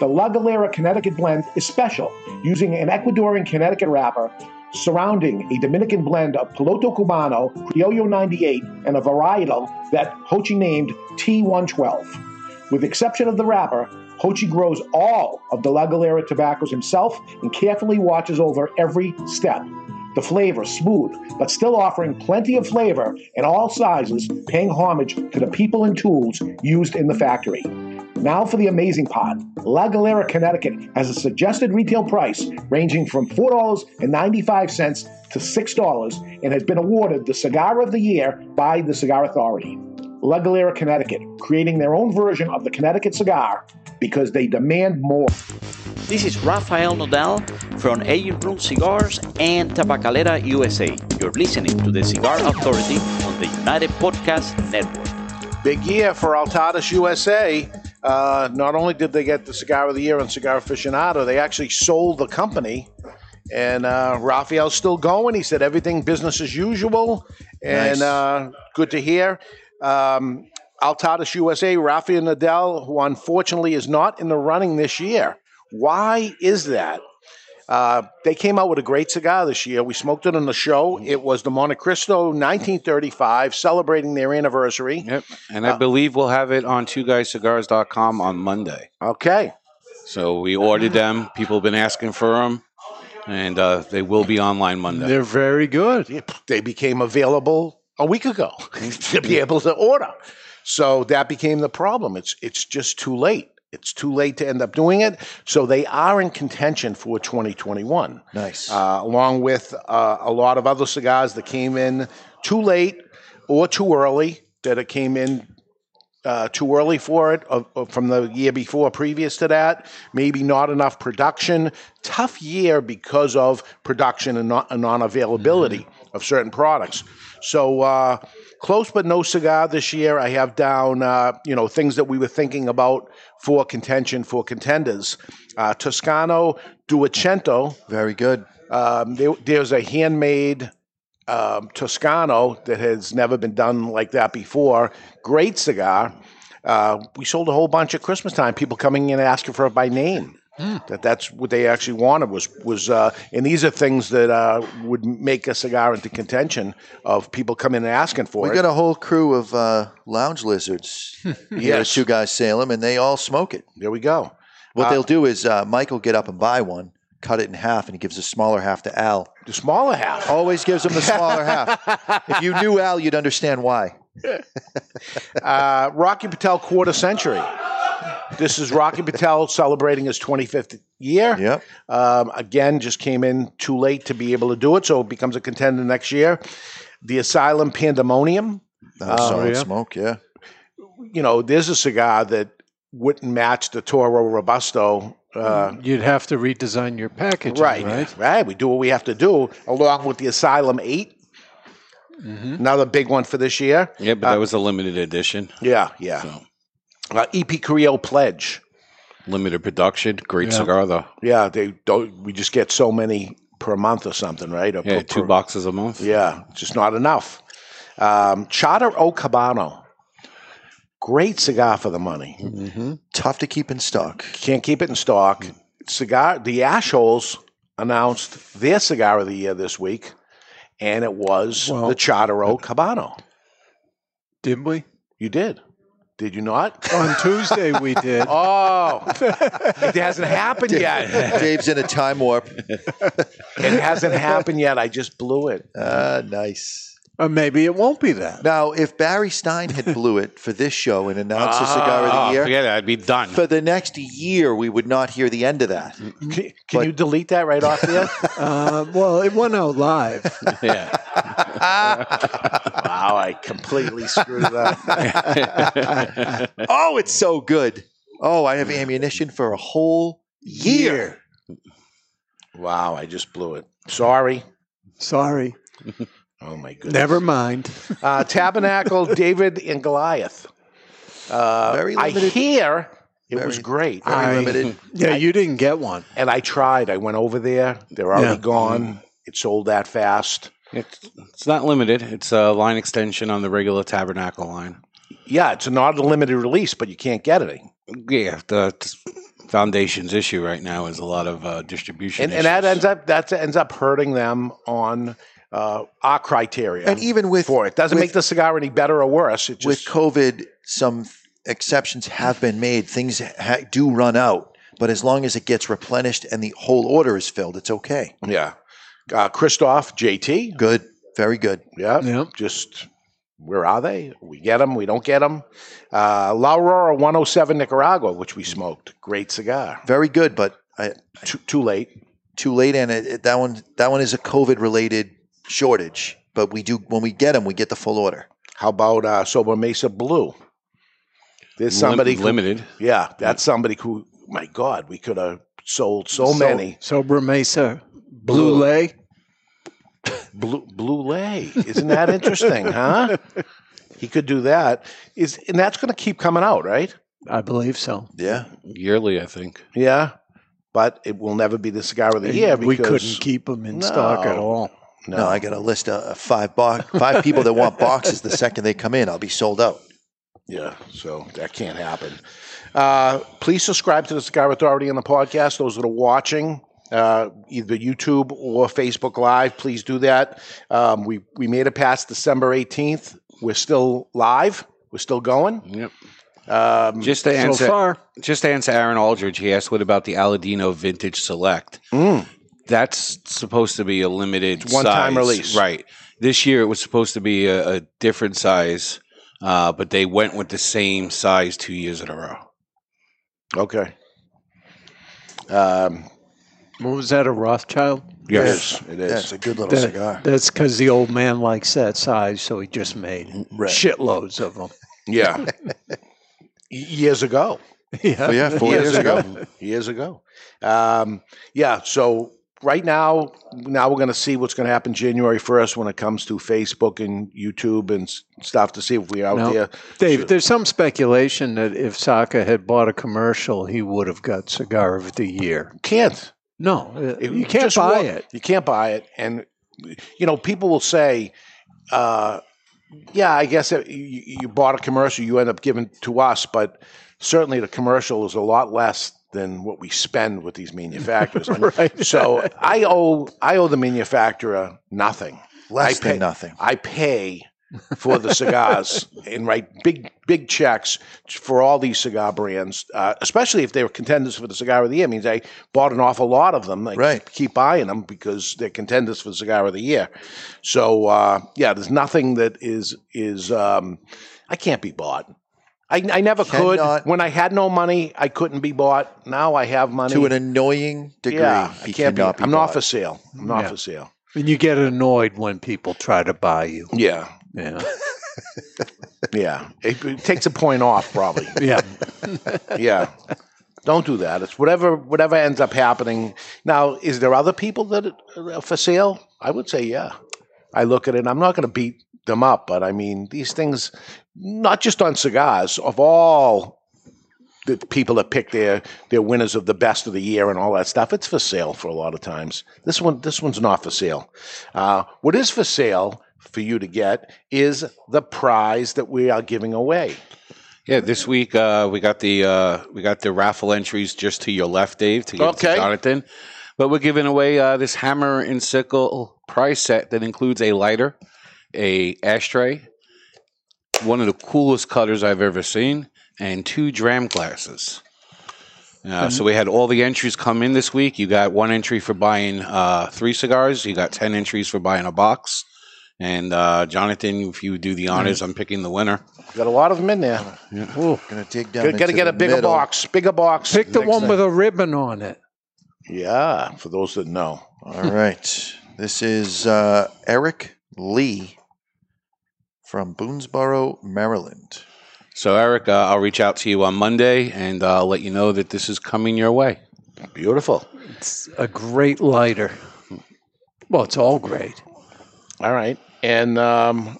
The La Galera Connecticut blend is special, using an Ecuadorian Connecticut wrapper surrounding a Dominican blend of Piloto Cubano, Criollo 98, and a varietal that Jochi named T112. With exception of the wrapper, Jochi grows all of the La Galera tobaccos himself and carefully watches over every step. The flavor smooth, but still offering plenty of flavor in all sizes, paying homage to the people and tools used in the factory. Now for the amazing part. La Galera, Connecticut has a suggested retail price ranging from $4.95 to $6 and has been awarded the Cigar of the Year by the Cigar Authority. La Galera, Connecticut, creating their own version of the Connecticut cigar because they demand more. This is Rafael Nodal from Aging Room Cigars and Tabacalera USA. You're listening to the Cigar Authority on the United Podcast Network. Big year for Altadis USA. Uh, not only did they get the Cigar of the Year on Cigar Aficionado, they actually sold the company. And uh, Rafael's still going. He said everything business as usual. And Nice. uh, good to hear. Um, Altadis USA, Rafael Nodal, who unfortunately is not in the running this year. Why is that? Uh, they came out with a great cigar this year. We smoked it on the show. It was the Montecristo 1935, celebrating their anniversary. Yep. And I believe we'll have it on two twoguyscigars.com on Monday. Okay. So we ordered them. People have been asking for them, and uh, they will be online Monday. They're very good. They became available a week ago *laughs* to be able to order. So that became the problem. It's it's just too late. It's too late to end up doing it. So they are in contention for 2021. Nice. Uh, along with uh, a lot of other cigars that came in too late or too early, that it came in uh, too early for it from the year before, previous to that. Maybe not enough production. Tough year because of production and non- and non-availability of certain products. So uh, close but no cigar this year. I have down, uh, you know, things that we were thinking about for contention for contenders. Uh, Toscano Duecento. Very good. Um, there, there's a handmade um, Toscano that has never been done like that before. Great cigar. Uh, we sold a whole bunch at Christmas time. People coming in and asking for it by name. That that's what they actually wanted was was, uh, and these are things that uh, would make a cigar into contention of people coming and asking for We it. We got a whole crew of uh, lounge lizards here at Yes. Two Guys Salem, and they all smoke it. There we go. What Uh, they'll do is uh, Mike will get up and buy one, cut it in half, and he gives the smaller half to Al. The smaller half always gives him the smaller half. *laughs* If you knew Al, you'd understand why. *laughs* uh, Rocky Patel quarter century. This is Rocky Patel celebrating his 25th year. Yep. Um, again, just came in too late to be able to do it, so it becomes a contender next year. The Asylum Pandemonium. Oh, solid yeah. smoke, yeah. You know, there's a cigar that wouldn't match the Toro Robusto. Uh, You'd have to redesign your packaging, right, right? right, We do what we have to do, along with the Asylum 8. Mm-hmm. Another big one for this year. Yeah, but Uh, that was a limited edition. Yeah, yeah. Uh, EP Carrillo Pledge. Limited production. Great Yeah. cigar, though. Yeah, they don't. We just get so many per month or something, right? Or Yeah, per- two per- boxes a month. Yeah, just not enough. Um, Charter Oak Habano. Great cigar for the money. Mm-hmm. Tough to keep in stock. Can't keep it in stock. Cigar. The Ashholes announced their cigar of the year this week, and it was Well- the Charter Oak Habano. Didn't we? You did. Did you not? On Tuesday we *laughs* did. Oh, *laughs* it hasn't happened yet. *laughs* Dave's in a time warp. It hasn't happened yet. I just blew it. Uh, nice. Or maybe it won't be that. Now, if Barry Stein had blew it for this show and announced the cigar of the year, forget it. I'd be done. for the next year, we would not hear the end of that. Can, can you delete that right off there? Uh, well, it went out live. yeah. *laughs* wow, I completely screwed it up. *laughs* oh, it's so good. Oh, I have ammunition for a whole year. Wow, I just blew it. Sorry. Sorry. Oh my goodness. Never mind. Uh, Tabernacle, *laughs* David and Goliath. Uh, Very I limited. hear it Very- was great. very I- limited. Yeah, you didn't get one. And I tried. I went over there. They're already Yeah. gone. It sold that fast. It's, it's not limited. It's a line extension on the regular Tabernacle line. Yeah, it's not a limited release, but you can't get it. Yeah, the Foundation's issue right now is a lot of uh, distribution And, and that ends up that ends up hurting them on uh, our criteria. And even with for it doesn't with- make the cigar any better or worse. It just With COVID, some exceptions have been made. Things ha- do run out, but as long as it gets replenished and the whole order is filled, it's okay. yeah. Uh, Christoph JT, Good, very good. yeah, Yeah. just where are they? We get them, we don't get them. Uh, La Aurora 107 Nicaragua, which we smoked, great cigar. Very good, but I, Too, too late. too late, and it, it- that one that one is a COVID related shortage. But we do when we get them, we get the full order. How about uh, Sobremesa Blue? There's somebody Lim- who- limited. Yeah, that's somebody who. My God, we could have sold so, many. Sober Mesa Blue Lay. Blue Brûlée. Isn't that interesting, huh? He could do that. Is and that's going to keep coming out, right? I believe so. Yeah. Yearly, I think. Yeah, but it will never be the cigar of the year. we couldn't keep them in stock at all. No, I got a list of of five bo- five people that want boxes. The second they come in, I'll be sold out. Yeah, so that can't happen. Uh, please subscribe to the Cigar Authority on the podcast. Those that are watching, uh, either YouTube or Facebook Live, please do that. Um, we we made it past December eighteenth. We're still live. We're still going. Yep. Um, Just to so answer, far. just to answer Aaron Aldridge, he asked, "What about the Aladino Vintage Select?" Mm. That's supposed to be a limited one-time size. release. right? This year it was supposed to be a, a different size, uh, but they went with the same size two years in a row. Okay. Um, What was that, a Rothschild? Yes. it is. That's a good little That- cigar. That's because the old man likes that size, so he just made Right. shitloads of them. Yeah. *laughs* years ago. Yeah. Oh, yeah, four years ago. years ago. Um, yeah. So right now, now we're going to see what's going to happen January first when it comes to Facebook and YouTube and s- stuff to see if we're out Now, there. Dave, there's some speculation that if Saka had bought a commercial, he would have got Cigar of the Year. Can't. No, uh, It- you can't buy it. You can't buy it, and you know people will say, uh, "Yeah, I guess it, you, you bought a commercial, you end up giving to us," but certainly the commercial is a lot less than what we spend with these manufacturers. *laughs* Right. So I owe I owe the manufacturer nothing. Less I pay, than nothing. I pay for the cigars and write big big checks for all these cigar brands, uh, especially if they were contenders for the cigar of the year. Means I bought an awful lot of them. I Right. keep buying them because they're contenders for the cigar of the year. So uh, yeah, there's nothing that is is um, I can't be bought. I, I never Cannot- could. When I had no money, I couldn't be bought. Now I have money. To an annoying degree, yeah, I can't be. cannot be I'm not bought. for sale. I'm not Yeah. for sale. And you get annoyed when people try to buy you. Yeah, Yeah. *laughs* yeah. It, it takes a point off, probably. *laughs* Yeah. yeah. Don't do that. It's whatever whatever ends up happening. Now, is there other people that are for sale? I would say yeah. I look at it. I'm not going to beat them up, but I mean these things, not just on cigars, of all the people that pick their their winners of the best of the year and all that stuff. It's for sale for a lot of times. This one this one's not for sale. Uh, what is for sale for you to get is the prize that we are giving away. Yeah, this week uh, we got the uh, we got the raffle entries just to your left, Dave, to give Okay. to Jonathan. But we're giving away uh, this hammer and sickle prize set that includes a lighter, a ashtray, one of the coolest cutters I've ever seen, and two dram glasses. Uh, so we had all the entries come in this week. You got one entry for buying uh, three cigars. You got ten entries for buying a box. And uh, Jonathan, if you do the honors, I'm picking the winner. Got a lot of them in there. Gonna dig down. Got to into get a the bigger middle. box. Bigger box. Pick the next one time. with a ribbon on it. Yeah, for those that know. All right. This is uh, Eric Lee from Boonsboro, Maryland. So, Eric, uh, I'll reach out to you on Monday and uh, let you know that this is coming your way. Beautiful. It's a great lighter. Well, it's all great. All right. And um,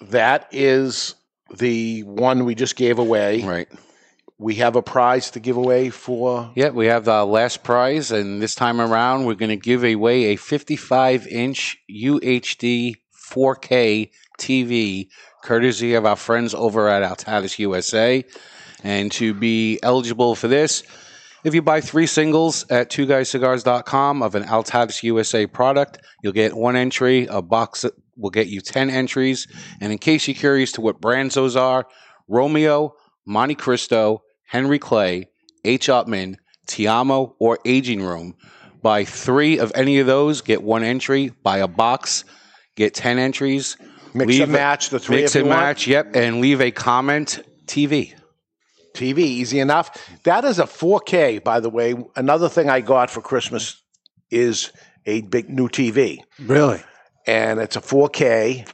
that is the one we just gave away. Right. We have a prize to give away for. Yeah, we have the last prize, and this time around, we're going to give away a 55 inch UHD 4K TV, courtesy of our friends over at Altadis USA. And to be eligible for this, if you buy three singles at twoguyscigars.com of an Altadis USA product, you'll get one entry. A box will get you 10 entries. And in case you're curious to what brands those are, Romeo, Montecristo, Henry Clay, H. Upmann, Te-Amo, or Aging Room. Buy three of any of those, get one entry. Buy a box, get 10 entries. Mix and match the three Mix and match, yep. And leave a comment TV. TV, easy enough. That is a 4K, by the way. Another thing I got for Christmas is a big new TV. Really? And it's a 4K.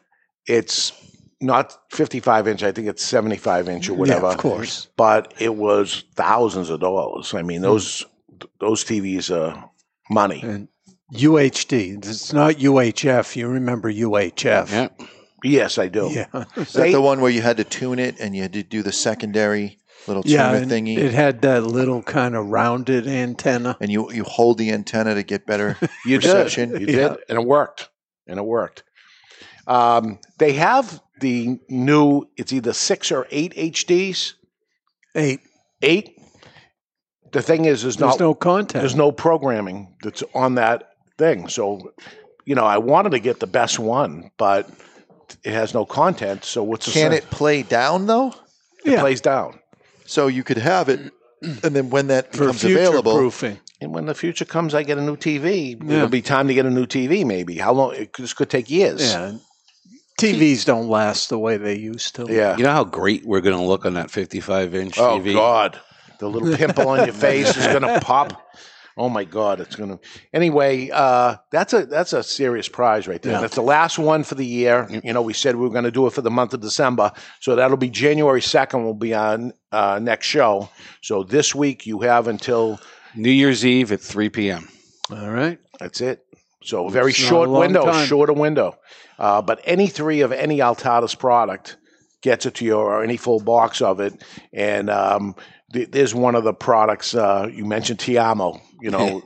It's not 55 inch, I think it's 75 inch or whatever. Yeah, of course. But it was thousands of dollars. I mean, those th- those TVs are money. And UHD. It's not UHF. You remember UHF? Yeah. Yes, I do. Yeah. Is that the one where you had to tune it and you had to do the secondary little Yeah, tuner thingy? it had that little kind of rounded antenna. and you you hold the antenna to get better You reception. did. You did, and it worked. And it worked. Um, they have the new. It's either six or eight HDs. Eight. Eight. The thing is, there's, There's not, no content. There's no programming that's on that thing. So, you know, I wanted to get the best one, but it has no content. So what's the Can sense? it play down though? It plays down. So you could have it, and then when that For becomes available, proofing. And when the future comes, I get a new TV. Yeah. It'll be time to get a new TV. Maybe how long? It, this could take years. Yeah. TVs don't last the way they used to. Yeah. You know how great we're going to look on that 55 inch TV? Oh TV? God, the little pimple on your *laughs* face is gonna pop. Oh my God, it's gonna. Anyway, uh, that's a that's a serious prize right there. Yeah. That's the last one for the year. You know, we said we were going to do it for the month of December, so that'll be January second. We'll be on uh, next show. So this week you have until New Year's Eve at 3 p.m. All right. That's it. So very It's short a window, time. shorter window. Uh, but any three of any Altadis product gets it to you, or any full box of it. And um, there's one of the products uh, you mentioned, Te-Amo. You *laughs* know,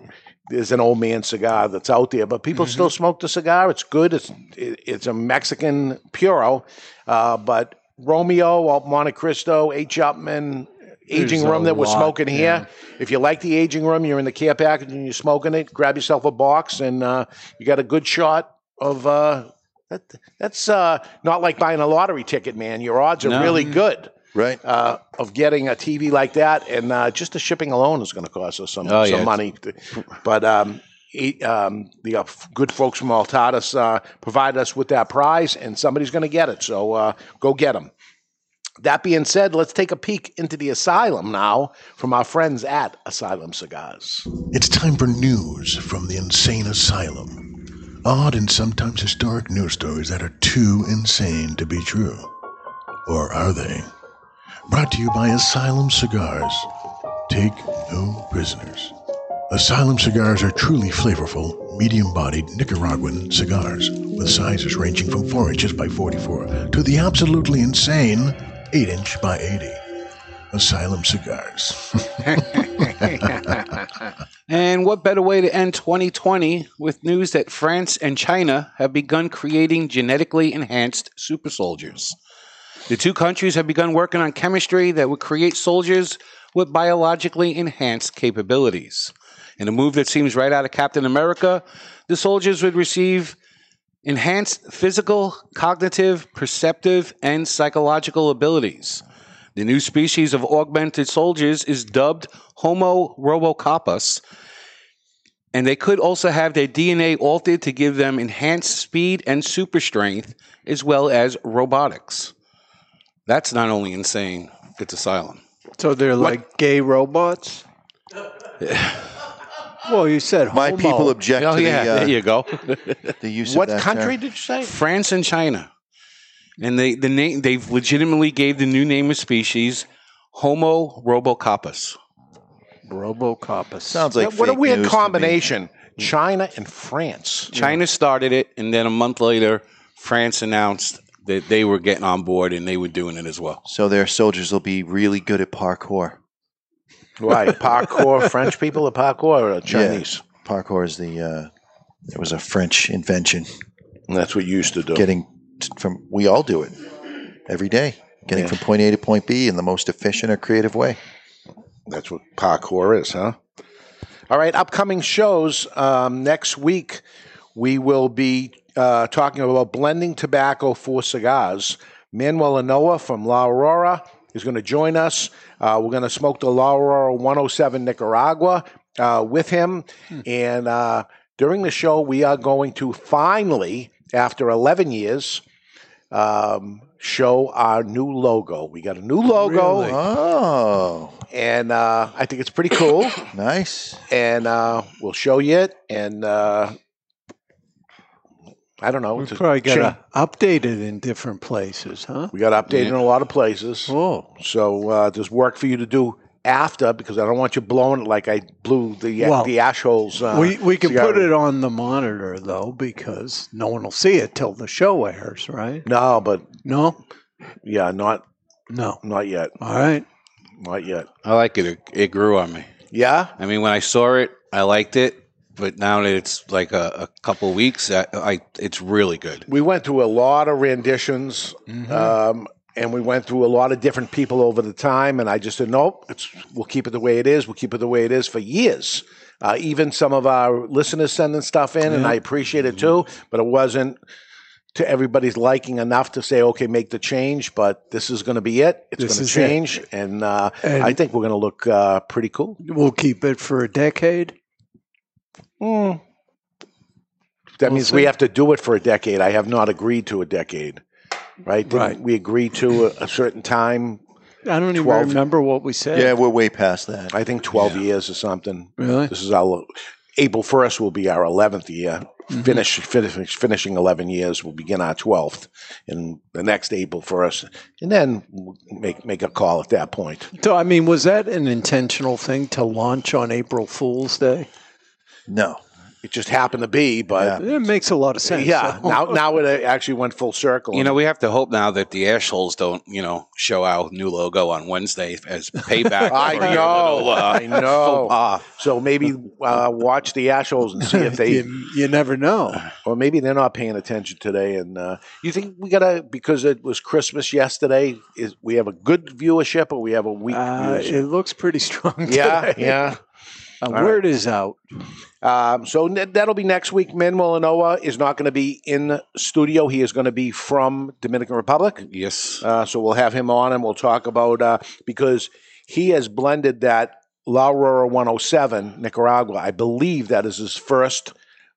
there's an old man cigar that's out there, but people still smoke the cigar. It's good. It's it, it's a Mexican puro, uh, but Romeo, Montecristo, H. Upmann. Aging There's room that we're smoking here. yeah. If you like the aging room, you're in the care package and you're smoking it. Grab yourself a box, and uh, you got a good shot of. Uh, that, that's uh, not like buying a lottery ticket, man. Your odds are No. really good, right? Uh, of getting a TV like that, and uh, just the shipping alone is going to cost us some Oh, some yeah. money. But um, e- um, the uh, good folks from Altadis uh, provided us with that prize, and somebody's going to get it. So uh, go get them. That being said, let's take a peek into the asylum now from our friends at Asylum Cigars. It's time for news from the insane asylum. Odd and sometimes historic news stories that are too insane to be true. Or are they? Brought to you by Asylum Cigars. Take no prisoners. Asylum cigars are truly flavorful, medium bodied Nicaraguan cigars, with sizes ranging from 4 inches by 44 to the absolutely insane 8 inch by 80. Asylum cigars. *laughs* And what better way to end 2020 with news that France and China have begun creating genetically enhanced super soldiers? The two countries have begun working on chemistry that would create soldiers with biologically enhanced capabilities. In a move that seems right out of Captain America, the soldiers would receive enhanced physical, cognitive, perceptive, and psychological abilities. The new species of augmented soldiers is dubbed Homo robocoppus, and they could also have their DNA altered to give them enhanced speed and super strength, as well as robotics. That's not only insane, it's asylum. So they're like gay robots? *laughs* well, you said My homo. people object Oh, to yeah, the, uh, there you go. the use What of that country term. did you say? France and China. And they the name they've legitimately gave the new name of species Homo robocoppus. Robocoppus. Sounds like what a fake weird news to me. combination. China and France. China started it, and then a month later, France announced that they were getting on board and they were doing it as well. So their soldiers will be really good at parkour. Why? *laughs* Parkour, French people or parkour or Chinese? Yeah, parkour is the. Uh, it was a French invention. And that's what you used to do. Getting from we all do it every day. Getting Yeah. from point A to point B in the most efficient or creative way. That's what parkour is, huh? All right, upcoming shows. Um, next week, we will be uh, talking about blending tobacco for cigars. Manuel Inoa from La Aurora is going to join us. Uh, we're going to smoke the La Aurora 107 Nicaragua uh, with him. And uh, during the show, we are going to finally, after 11 years, um, show our new logo. We got a new logo. Really? Oh, And uh, I think it's pretty cool. *coughs* nice. and uh, we'll show you it. And uh, I don't know. We probably got cha- to update it in different places, huh? we got updated in a lot of places. Oh, So uh, there's work for you to do after because I don't want you blowing it like I blew the Well, the ashholes. Uh, we we can cigar. put it on the monitor though because no one will see it till the show airs, right? No, but no, yeah, not no, not yet. All right, not yet. I like it. It, it grew on me. Yeah. I mean, when I saw it, I liked it, but now that it's like a, a couple weeks, I, I it's really good. We went through a lot of renditions, Mm-hmm. um, and we went through a lot of different people over the time. And I just said, nope, it's, we'll keep it the way it is. We'll keep it the way it is for years. Uh, even some of our listeners sending stuff in, and I appreciate it too. But it wasn't to everybody's liking enough to say, okay, make the change. But this is going to be it. It's going to change, and, uh, And- I think we're going to look uh, pretty cool. we'll keep it for a decade. Mm. That We'll means we have to do it for a decade. I have not agreed to a decade, right? Didn't Right. We agreed to a, a certain time. I don't even remember what we said. Yeah, we're way past that. I think twelve years or something. Really? This is our April first will be our eleventh year. Mm-hmm. Finish, finish finishing eleven years. We'll begin our twelfth in the next April first, and then make make a call at that point. So, I mean, was that an intentional thing to launch on April Fool's Day? No, it just happened to be, but It makes a lot of sense. yeah, though. now now it actually went full circle. You know, we have to hope now that the assholes don't, you know, show our new logo on Wednesday as payback. *laughs* I for know, little, uh, I know. *laughs* faux pas. So maybe uh, watch the Ashholes and see if they, *laughs* you, you never know. *sighs* or maybe they're not paying attention today. And uh, you think we gotta because it was Christmas yesterday? Is we have a good viewership or we have a weak Uh, viewership? it looks pretty strong. Yeah, today. yeah. Uh, All word is out. Um, so that'll be next week. Manuel Inoa is not going to be in studio. He is going to be from Dominican Republic. Yes. Uh, so we'll have him on and we'll talk about uh, because he has blended that La Aurora 107 Nicaragua. I believe that is his first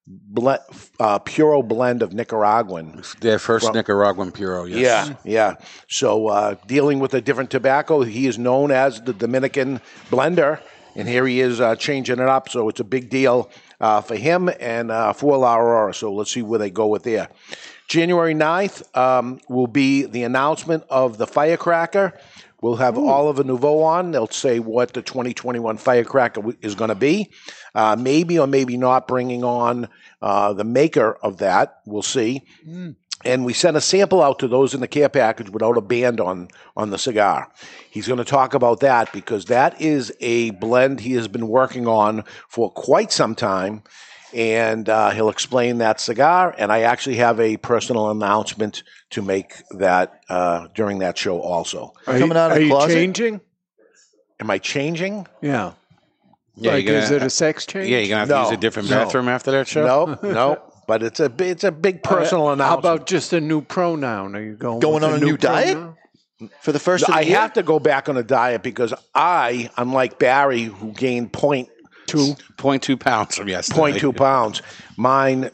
ble- uh, Puro blend of Nicaraguan. Their first From- Nicaraguan Puro, yes. Yeah, yeah. So uh, dealing with a different tobacco, he is known as the Dominican blender, and here he is uh, changing it up. So it's a big deal uh, for him and uh, for La Aurora. So let's see where they go with there. January 9th um, will be the announcement of the firecracker. We'll have Oliver Nouveau on. They'll say what the 2021 firecracker w- is going to be. Uh, maybe or maybe not bringing on uh, the maker of that. We'll see and we sent a sample out to those in the care package without a band on on the cigar. He's going to talk about that because that is a blend he has been working on for quite some time, and uh, he'll explain that cigar. And I actually have a personal announcement to make that uh, during that show also. Are you, are you changing? Am I changing? Yeah. Yeah, like, you're is it a sex change? Yeah, you're gonna have to use a different no. bathroom after that show. No, no. *laughs* But it's a it's a big personal Uh, How announcement. about just a new pronoun? Are you going Going with on a new diet? pronoun? For the first of the I year? have to go back on a diet because I, unlike Barry, who gained point two point two pounds from yesterday. point two pounds, mine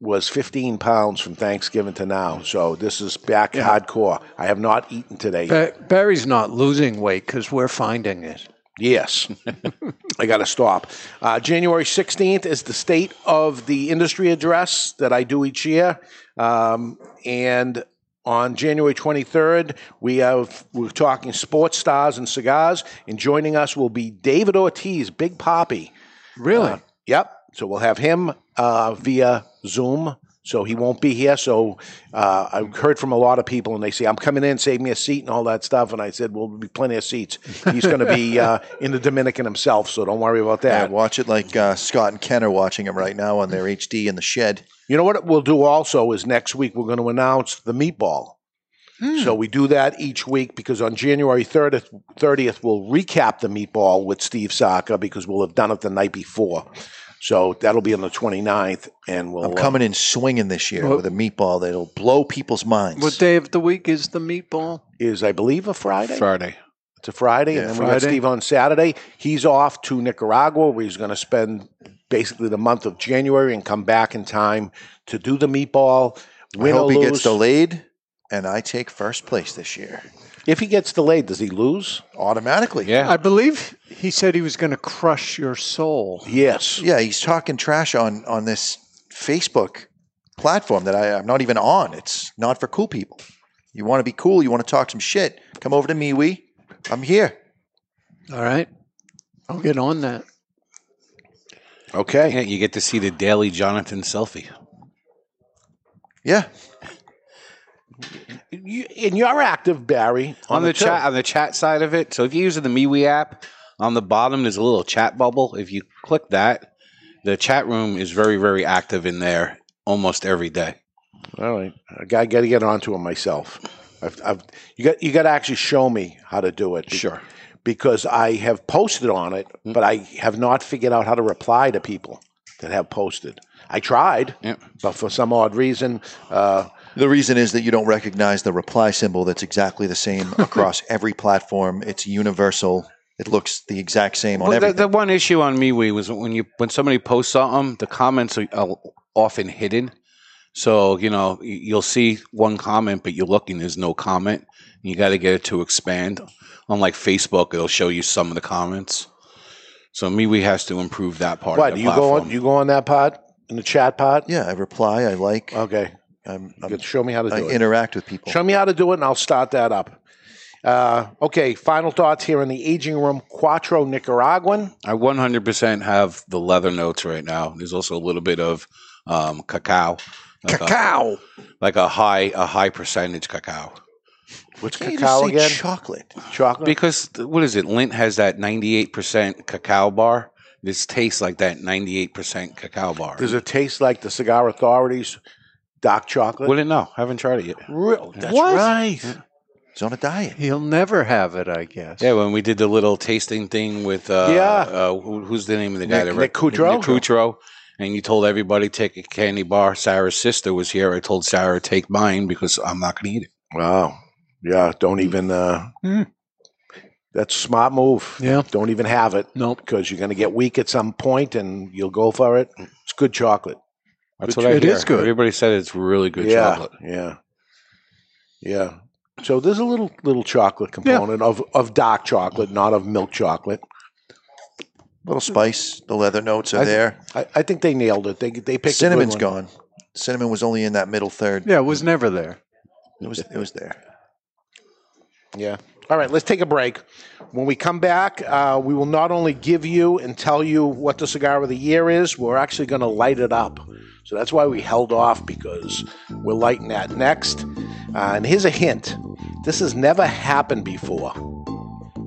was fifteen pounds from Thanksgiving to now. So this is back hardcore. I have not eaten today. Ba- Barry's not losing weight because we're finding it. Yes, *laughs* I got to stop. Uh, January 16th is the state of the industry address that I do each year. Um, and on January 23rd, we have, we're talking sports stars and cigars. And joining us will be David Ortiz, Big Papi. Really? Uh, yep. So we'll have him uh, via Zoom. So he won't be here. So uh, I've heard from a lot of people, and they say, I'm coming in, save me a seat and all that stuff. And I said, well, there'll be plenty of seats. He's going to be uh, *laughs* in the Dominican himself, so don't worry about Yeah, that. watch it like uh, Scott and Ken are watching him right now on their HD in the shed. You know what we'll do also is next week we're going to announce the meatball. So we do that each week because on January 30th, 30th we'll recap the meatball with Steve Saka because we'll have done it the night before. So that'll be on the 29th, and we'll I'm uh, coming in swinging this year Well- with a meatball that'll blow people's minds. What day of the week is the meatball? is I believe a Friday. Friday. It's a Friday, Yeah, and then we got Steve on Saturday. He's off to Nicaragua, where he's going to spend basically the month of January and come back in time to do the meatball. I Win or hope he lose. gets delayed, and I take first place this year If he gets delayed, does he lose? automatically. Yeah. I believe he said he was going to crush your soul. Yes. Yeah, he's talking trash on on this Facebook platform that I, I'm not even on. It's not for cool people. You want to be cool, you want to talk some shit, come over to MeWe. I'm here. All right. I'll get on that. Okay. Yeah, you get to see the daily Jonathan selfie. Yeah. You, and you're active, Barry, on, the it, too. chat on the chat side of it. So if you're using the MeWe app, on the bottom there's a little chat bubble. If you click that, the chat room is very very active in there almost every day. All right, I got, got to get onto it myself. I've, I've, you got you got to actually show me how to do it. Sure. Because I have posted on it, Mm. but I have not figured out how to reply to people that have posted. I tried, but for some odd reason, uh, The reason is that you don't recognize the reply symbol that's exactly the same *laughs* across every platform. It's universal. It looks the exact same on Well, the, everything. the one issue on MeWe was when you when somebody posts something, the comments are, are often hidden. So you know you'll see one comment, but you're looking, there's no comment. You got to get it to expand. Unlike Facebook, it'll show you some of the comments. So MeWe has to improve that part. what of do the you go on? You go on that pod in the chat pod? Yeah, I reply. I like. Okay, I'm, Good. show me how to do I it. interact with people. Show me how to do it, and I'll start that up. Uh, okay, final thoughts here in the aging room. Quattro Nicaraguan. I 100% have the leather notes right now. There's also a little bit of um, cacao. Like Cacao. A, like a high a high percentage cacao. What's Can't you cacao just say again? chocolate. Chocolate. Because what is it? Lindt has that 98% cacao bar. This tastes like that 98% cacao bar. Does it taste like the Cigar Authority's dark chocolate? Wouldn't know. Haven't tried it yet. Real, that's What? right. He's on a diet. He'll never have it, I guess. Yeah, when we did the little tasting thing with uh, Yeah. uh, who, who's the name of the guy? Nick- that Nick Kudrow? Nick Kudrow. And you told everybody take a candy bar. Sarah's sister was here. I told Sarah take mine because I'm not going to eat it. Wow. Yeah. Don't even. Uh, That's a smart move. Yeah. Don't even have it. Nope. Because you're going to get weak at some point, and you'll go for it. It's good chocolate. That's Good what I It hear. is good. Everybody said it's really good yeah, chocolate. Yeah. Yeah. So there's a little little chocolate component of, of dark chocolate, not of milk chocolate. little spice. The leather notes are I- there. I, I think they nailed it. They they picked Cinnamon's a good one. gone. Cinnamon was only in that middle third. Yeah, it was never there. It was. It was there. Yeah. All right, let's take a break. When we come back, uh, we will not only give you and tell you what the cigar of the year is, we're actually going to light it up. So that's why we held off because we're lighting that next. Uh, and here's a hint this has never happened before.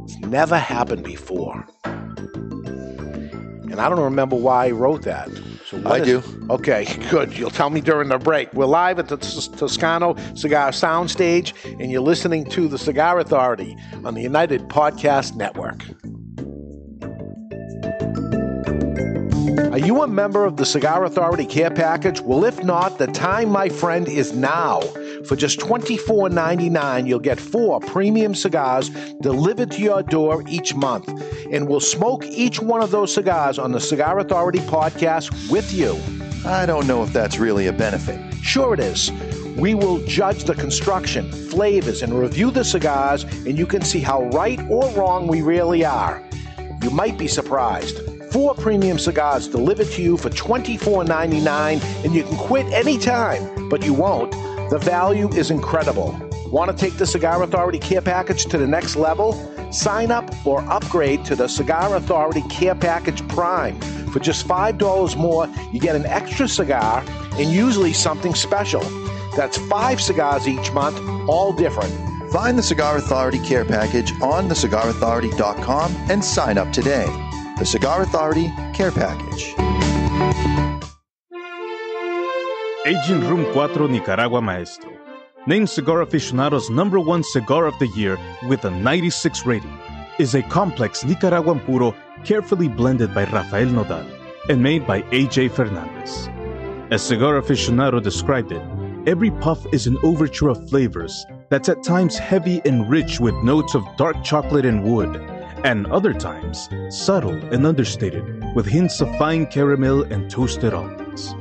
It's never happened before. And I don't remember why I wrote that. So I is- do. Okay, *laughs* good. You'll tell me during the break. We're live at the Toscano Cigar Soundstage, and you're listening to the Cigar Authority on the United Podcast Network. Are you a member of the Cigar Authority Care Package? Well, if not, the time, my friend, is now. For just $24.99, you'll get four premium cigars delivered to your door each month. And we'll smoke each one of those cigars on the Cigar Authority podcast with you. I don't know if that's really a benefit. Sure, it is. We will judge the construction, flavors, and review the cigars, and you can see how right or wrong we really are. You might be surprised. Four premium cigars delivered to you for $24.99, and you can quit anytime, but you won't. The value is incredible. Want to take the Cigar Authority Care Package to the next level? Sign up or upgrade to the Cigar Authority Care Package Prime. For just $5 more, you get an extra cigar and usually something special. That's five cigars each month, all different. Find the Cigar Authority Care Package on thecigarauthority.com and sign up today. The Cigar Authority Care Package. Aging Room Quattro Nicaragua Maestro. Named Cigar Aficionado's number one cigar of the year with a 96 rating, is a complex Nicaraguan puro carefully blended by Rafael Nodal and made by AJ Fernandez. As Cigar Aficionado described it, every puff is an overture of flavors that's at times heavy and rich with notes of dark chocolate and wood, and other times subtle and understated with hints of fine caramel and toasted almonds.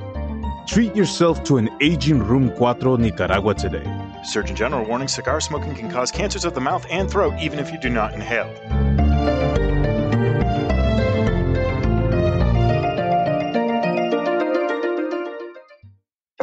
Treat yourself to an aging Room Quattro Nicaragua today. Surgeon General warning cigar smoking can cause cancers of the mouth and throat even if you do not inhale.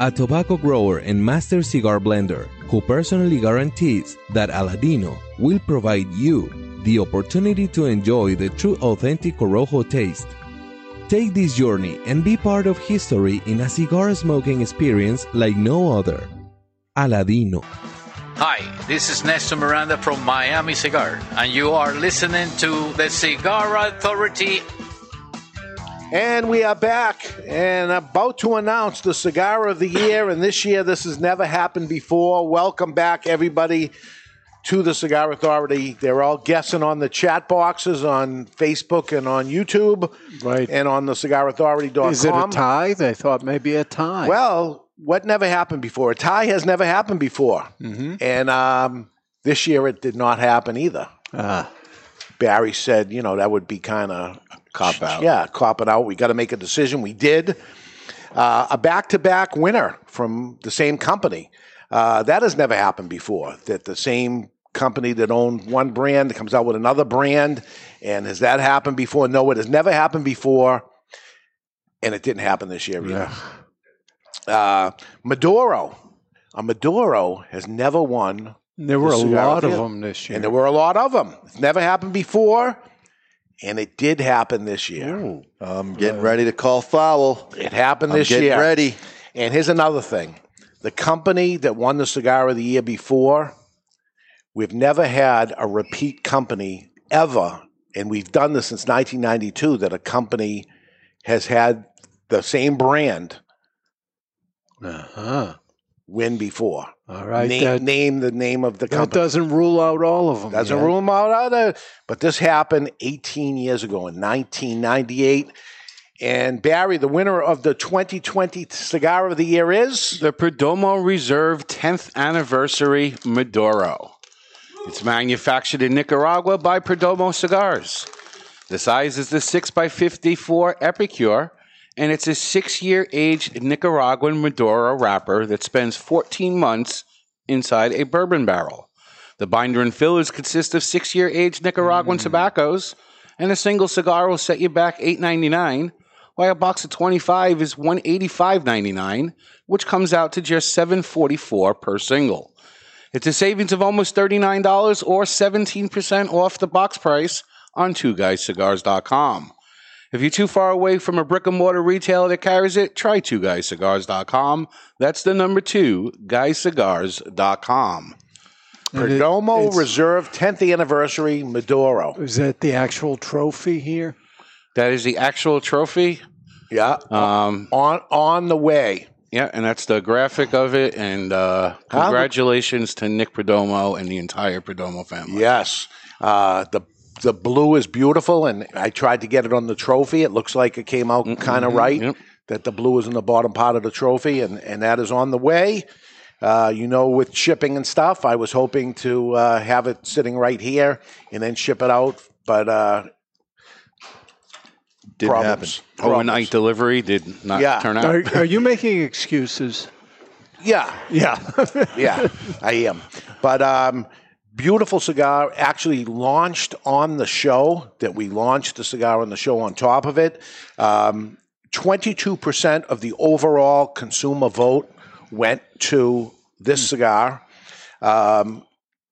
a tobacco grower and master cigar blender who personally guarantees that Aladino will provide you the opportunity to enjoy the true authentic Corojo taste. Take this journey and be part of history in a cigar smoking experience like no other. Aladino. Hi, this is Nestor Miranda from Miami Cigar, and you are listening to the Cigar Authority. And we are back and about to announce the cigar of the year. And this year, this has never happened before. Welcome back, everybody, to the Cigar Authority. They're all guessing on the chat boxes on Facebook and on YouTube. Right. And on the cigarauthority.com. Is it a tie? They thought maybe a tie. Well, what never happened before? A tie has never happened before. Mm-hmm. And um, this year it did not happen either. Ah. Barry said, you know, that would be kind of Cop out. Yeah, cop it out. We got to make a decision. We did. uh, a back-to-back winner from the same company. Uh, that has never happened before. That the same company that owned one brand comes out with another brand, and has that happened before? No, it has never happened before, and it didn't happen this year either. Uh, Maduro, a Maduro has never won. There were a lot of them this year. and there were a lot of them. It's never happened before, and it did happen this year. I'm getting ready to call foul. It happened I'm this getting year. ready. And here's another thing: the company that won the cigar of the year before, we've never had a repeat company ever, and we've done this since 1992. That a company has had the same brand Uh-huh. Win before. All right, name, that- name the name of the That company. doesn't rule out all of them. Doesn't yet. rule them out either. But this happened 18 years ago in 1998. And Barry, the winner of the 2020 Cigar of the Year is the Perdomo Reserve 10th Anniversary Maduro. It's manufactured in Nicaragua by Perdomo Cigars. The size is the 6x54 Epicure, and it's a six year aged Nicaraguan Maduro wrapper that spends 14 months inside a bourbon barrel. The binder and fillers consist of six year aged Nicaraguan hmm. tobaccos, and a single cigar will set you back $8.99, while a box of 25 is $185.99, which comes out to just $7.44 per single. It's a savings of almost $39 or 17% off the box price on twoguyscigars.com. If you're too far away from a brick and mortar retailer that carries it, try twoguyscigars.com. That's the number two, guyscigars.com. Perdomo Reserve 10th Anniversary Maduro. Is that the actual trophy here? That is the actual trophy. Yeah. Um, on on the way. Yeah, and that's the graphic of it. And uh, congratulations to Nick Perdomo and the entire Perdomo family. Yes. Uh, the the blue is beautiful, and I tried to get it on the trophy. It looks like it came out kind of right. That the blue is in the bottom part of the trophy, and, and that is on the way. Uh, you know, with shipping and stuff, I was hoping to uh, have it sitting right here and then ship it out, but uh, Didn't problems. Overnight delivery did not Yeah. turn out. Are, are you making excuses? Yeah. Yeah. yeah, I am. But um, beautiful cigar actually launched on the show that we launched the cigar on the show on top of it. Um, 22% of the overall consumer vote went to this cigar, um,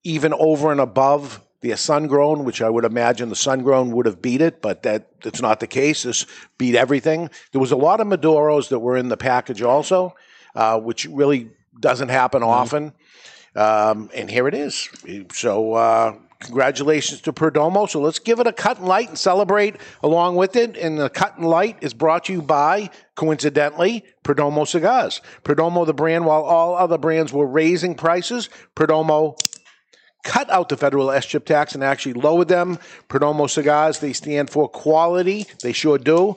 even over and above the sun grown, which I would imagine the sun grown would have beat it, but that that's not the case. This beat everything. There was a lot of Maduros that were in the package also, uh, which really doesn't happen often. Um, and here it is. So, uh, congratulations to Perdomo. So, let's give it a cut and light and celebrate along with it. And the cut and light is brought to you by, coincidentally, Perdomo Cigars. Perdomo, the brand, while all other brands were raising prices, Perdomo cut out the federal SCHIP tax and actually lowered them. Perdomo cigars, they stand for quality. They sure do.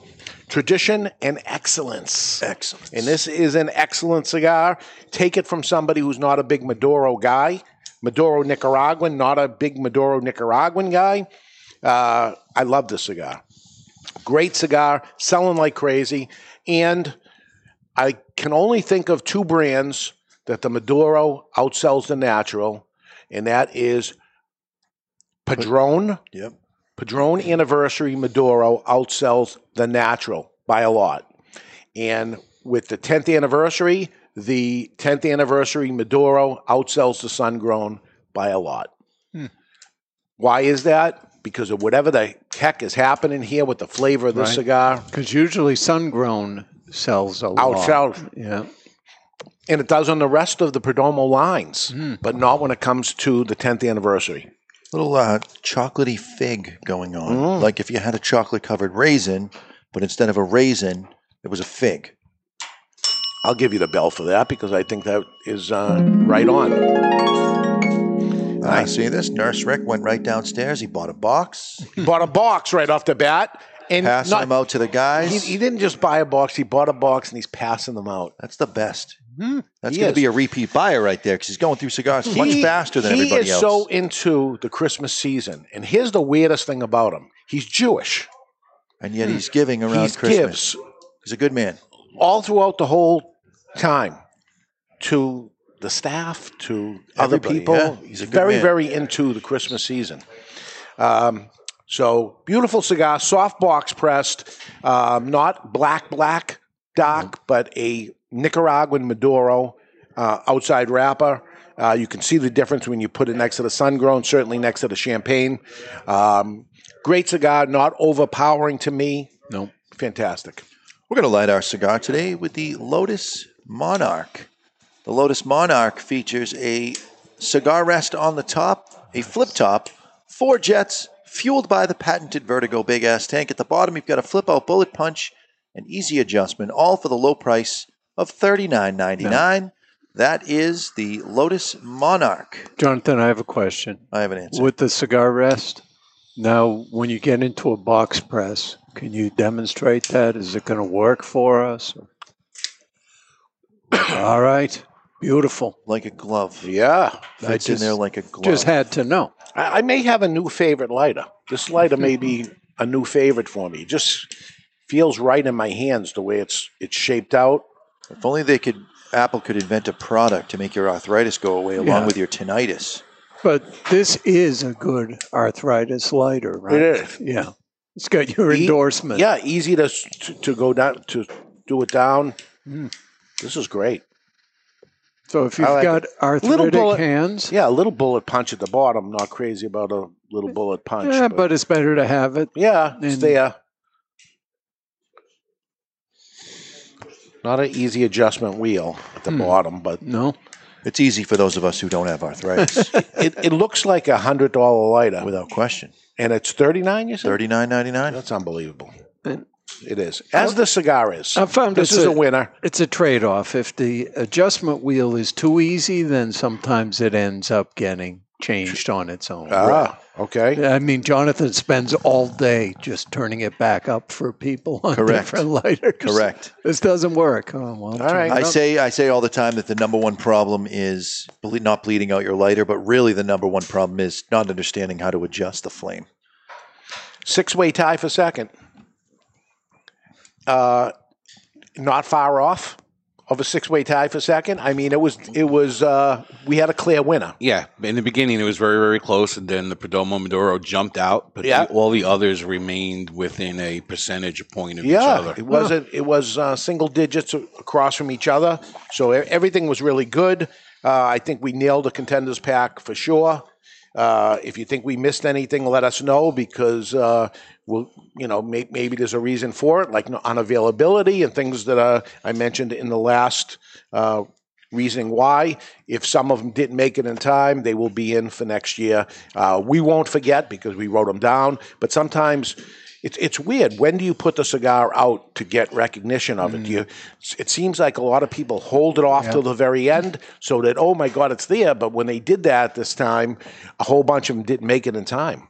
Tradition and excellence. Excellence. And this is an excellent cigar. Take it from somebody who's not a big Maduro guy. Maduro Nicaraguan, not a big Maduro Nicaraguan guy. Uh, I love this cigar. Great cigar, selling like crazy. And I can only think of two brands that the Maduro outsells the natural, and that is Padron. Yep. Padron Anniversary Maduro outsells the natural by a lot. And with the 10th anniversary, the 10th anniversary Maduro outsells the sun grown by a lot. Hmm. Why is that? Because of whatever the heck is happening here with the flavor of the Right. cigar. Because usually sun grown sells a lot. Outsells. Yeah. And it does on the rest of the Perdomo lines, Hmm. but not when it comes to the 10th anniversary. Little uh, chocolatey fig going on. Mm. Like if you had a chocolate covered raisin, but instead of a raisin, it was a fig. I'll give you the bell for that because I think that is uh, right on. I see this. Nurse Rick went right downstairs. He bought a box. He bought a box right off the bat. And Passing not- them out to the guys. He, he didn't just buy a box, he bought a box and he's passing them out. That's the best. That's going to be a repeat buyer right there because he's going through cigars much faster than everybody else. he is so into the Christmas season. And here's the weirdest thing about him he's Jewish. And yet he's giving around He Christmas. gives. He's a good man. all throughout the whole time to the staff, to other people. yeah. He's a good very, man. very into the Christmas season. Um, so beautiful cigar, soft box pressed, um, not black, black, dark, but a Nicaraguan Maduro uh, outside wrapper. Uh, you can see the difference when you put it next to the sun grown, certainly next to the champagne. Um, great cigar, not overpowering to me. No. Fantastic. We're going to light our cigar today with the Lotus Monarch. The Lotus Monarch features a cigar rest on the top, a flip top, four jets, fueled by the patented Vertigo big ass tank. At the bottom, you've got a flip out bullet punch, an easy adjustment, all for the low price of $39.99. That is the Lotus Monarch. Jonathan, I have a question. I have an answer. With the cigar rest, now when you get into a box press, can you demonstrate that? Is it going to work for us? All right. Beautiful. Like a glove. Yeah. Fits in there like a glove. Just had to know. I, I may have a new favorite lighter. This lighter may be *laughs* a new favorite for me. It just feels right in my hands the way it's it's shaped out. If only they could, Apple could invent a product to make your arthritis go away along Yeah. with your tinnitus. But this is a good arthritis lighter, right? It is. Yeah. It's got your E- endorsement. Yeah, easy to, to to go down to do it down. Mm. This is great. So if you've like got it. arthritic bullet, hands, yeah, a little bullet punch at the bottom. Not crazy about a little bullet punch. yeah, but it's better to have it. yeah, it's there. Not an easy adjustment wheel at the Hmm. bottom, but no, It's easy for those of us who don't have arthritis, *laughs* it, it looks like a hundred dollar lighter, without question. and it's thirty nine. You said Thirty-nine ninety-nine. that's unbelievable. And- It is as the cigar is. I found this it's is a- a winner. It's a trade off. If the adjustment wheel is too easy, then sometimes it ends up getting changed on its own. Ah, okay. I mean, Jonathan spends all day just turning it back up for people on Correct. different lighters. Correct. This doesn't work. Oh, well, turn right. it I say I say all the time that the number one problem is ble- not bleeding out your lighter, but really the number one problem is not understanding how to adjust the flame. Six way tie for second. Uh, not far off of a six way tie for second. I mean, it was it was uh, we had a clear winner. Yeah, in the beginning it was very very close, and then the Perdomo Maduro jumped out, but Yeah. the- all the others remained within a percentage point of each other. it wasn't. It was uh, single digits across from each other, so everything was really good. Uh, I think we nailed the contenders pack for sure. Uh, if you think we missed anything, let us know because uh, we'll, you know, may, maybe there's a reason for it, like unavailability and things that uh, I mentioned in the last uh, reasoning why. If some of them didn't make it in time, they will be in for next year. Uh, we won't forget because we wrote them down. But sometimes it's it's weird. When do you put the cigar out to get recognition of it? Do you, it seems like a lot of people hold it off till the very end, so that oh my god, it's there. But when they did that this time, a whole bunch of them didn't make it in time.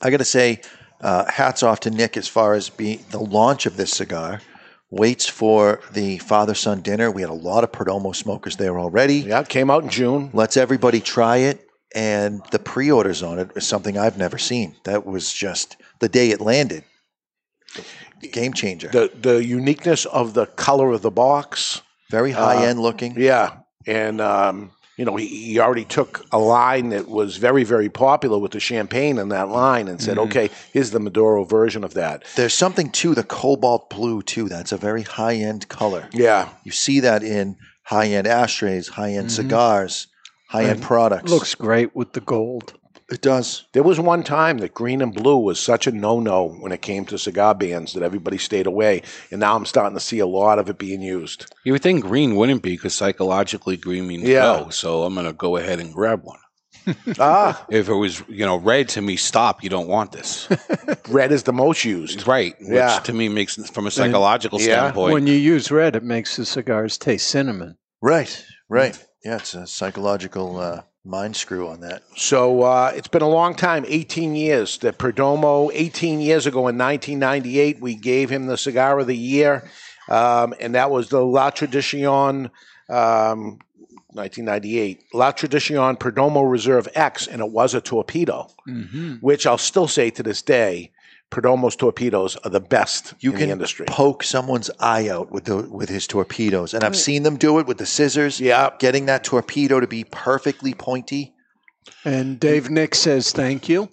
I got to say, uh, hats off to Nick as far as being the launch of this cigar. Waits for the father son dinner. We had a lot of Perdomo smokers there already. Yeah, it came out in June. Lets everybody try it, and the pre-orders on it is something I've never seen. That was just the day it landed. Game changer. The the uniqueness of the color of the box, Very high Uh, end looking. Yeah, and um, you know he, he already took a line that was very very popular with the champagne in that line and said, Mhm. okay, here's the Maduro version of that. There's something to the cobalt blue too. That's a very high end color. Yeah, You see that in high end ashtrays, high end Mhm. cigars, high end products. Looks great with the gold. It does. There was one time that green and blue was such a no-no when it came to cigar bands that everybody stayed away, and now I'm starting to see a lot of it being used. You would think green wouldn't be because psychologically green means Yeah. go. So I'm going to go ahead and grab one. *laughs* ah, If it was, you know, red to me, stop. You don't want this. *laughs* red is the most used. right. Which Yeah. to me makes, from a psychological Yeah. standpoint, When you use red, it makes the cigars taste cinnamon. Right, right. Yeah, it's a psychological uh, mind screw on that. So uh, it's been a long time 18 years that Perdomo, 18 years ago in 1998, we gave him the Cigar of the Year. Um, and that was the La Tradicion, um, 1998, La Tradicion Perdomo Reserve X, and it was a torpedo, Mm-hmm. which I'll still say to this day Perdomo's torpedoes are the best You in can the industry. poke someone's eye out with the with his torpedoes, and I've mm. seen them do it with the scissors. Yeah, getting that torpedo to be perfectly pointy. And Dave Nick says thank you.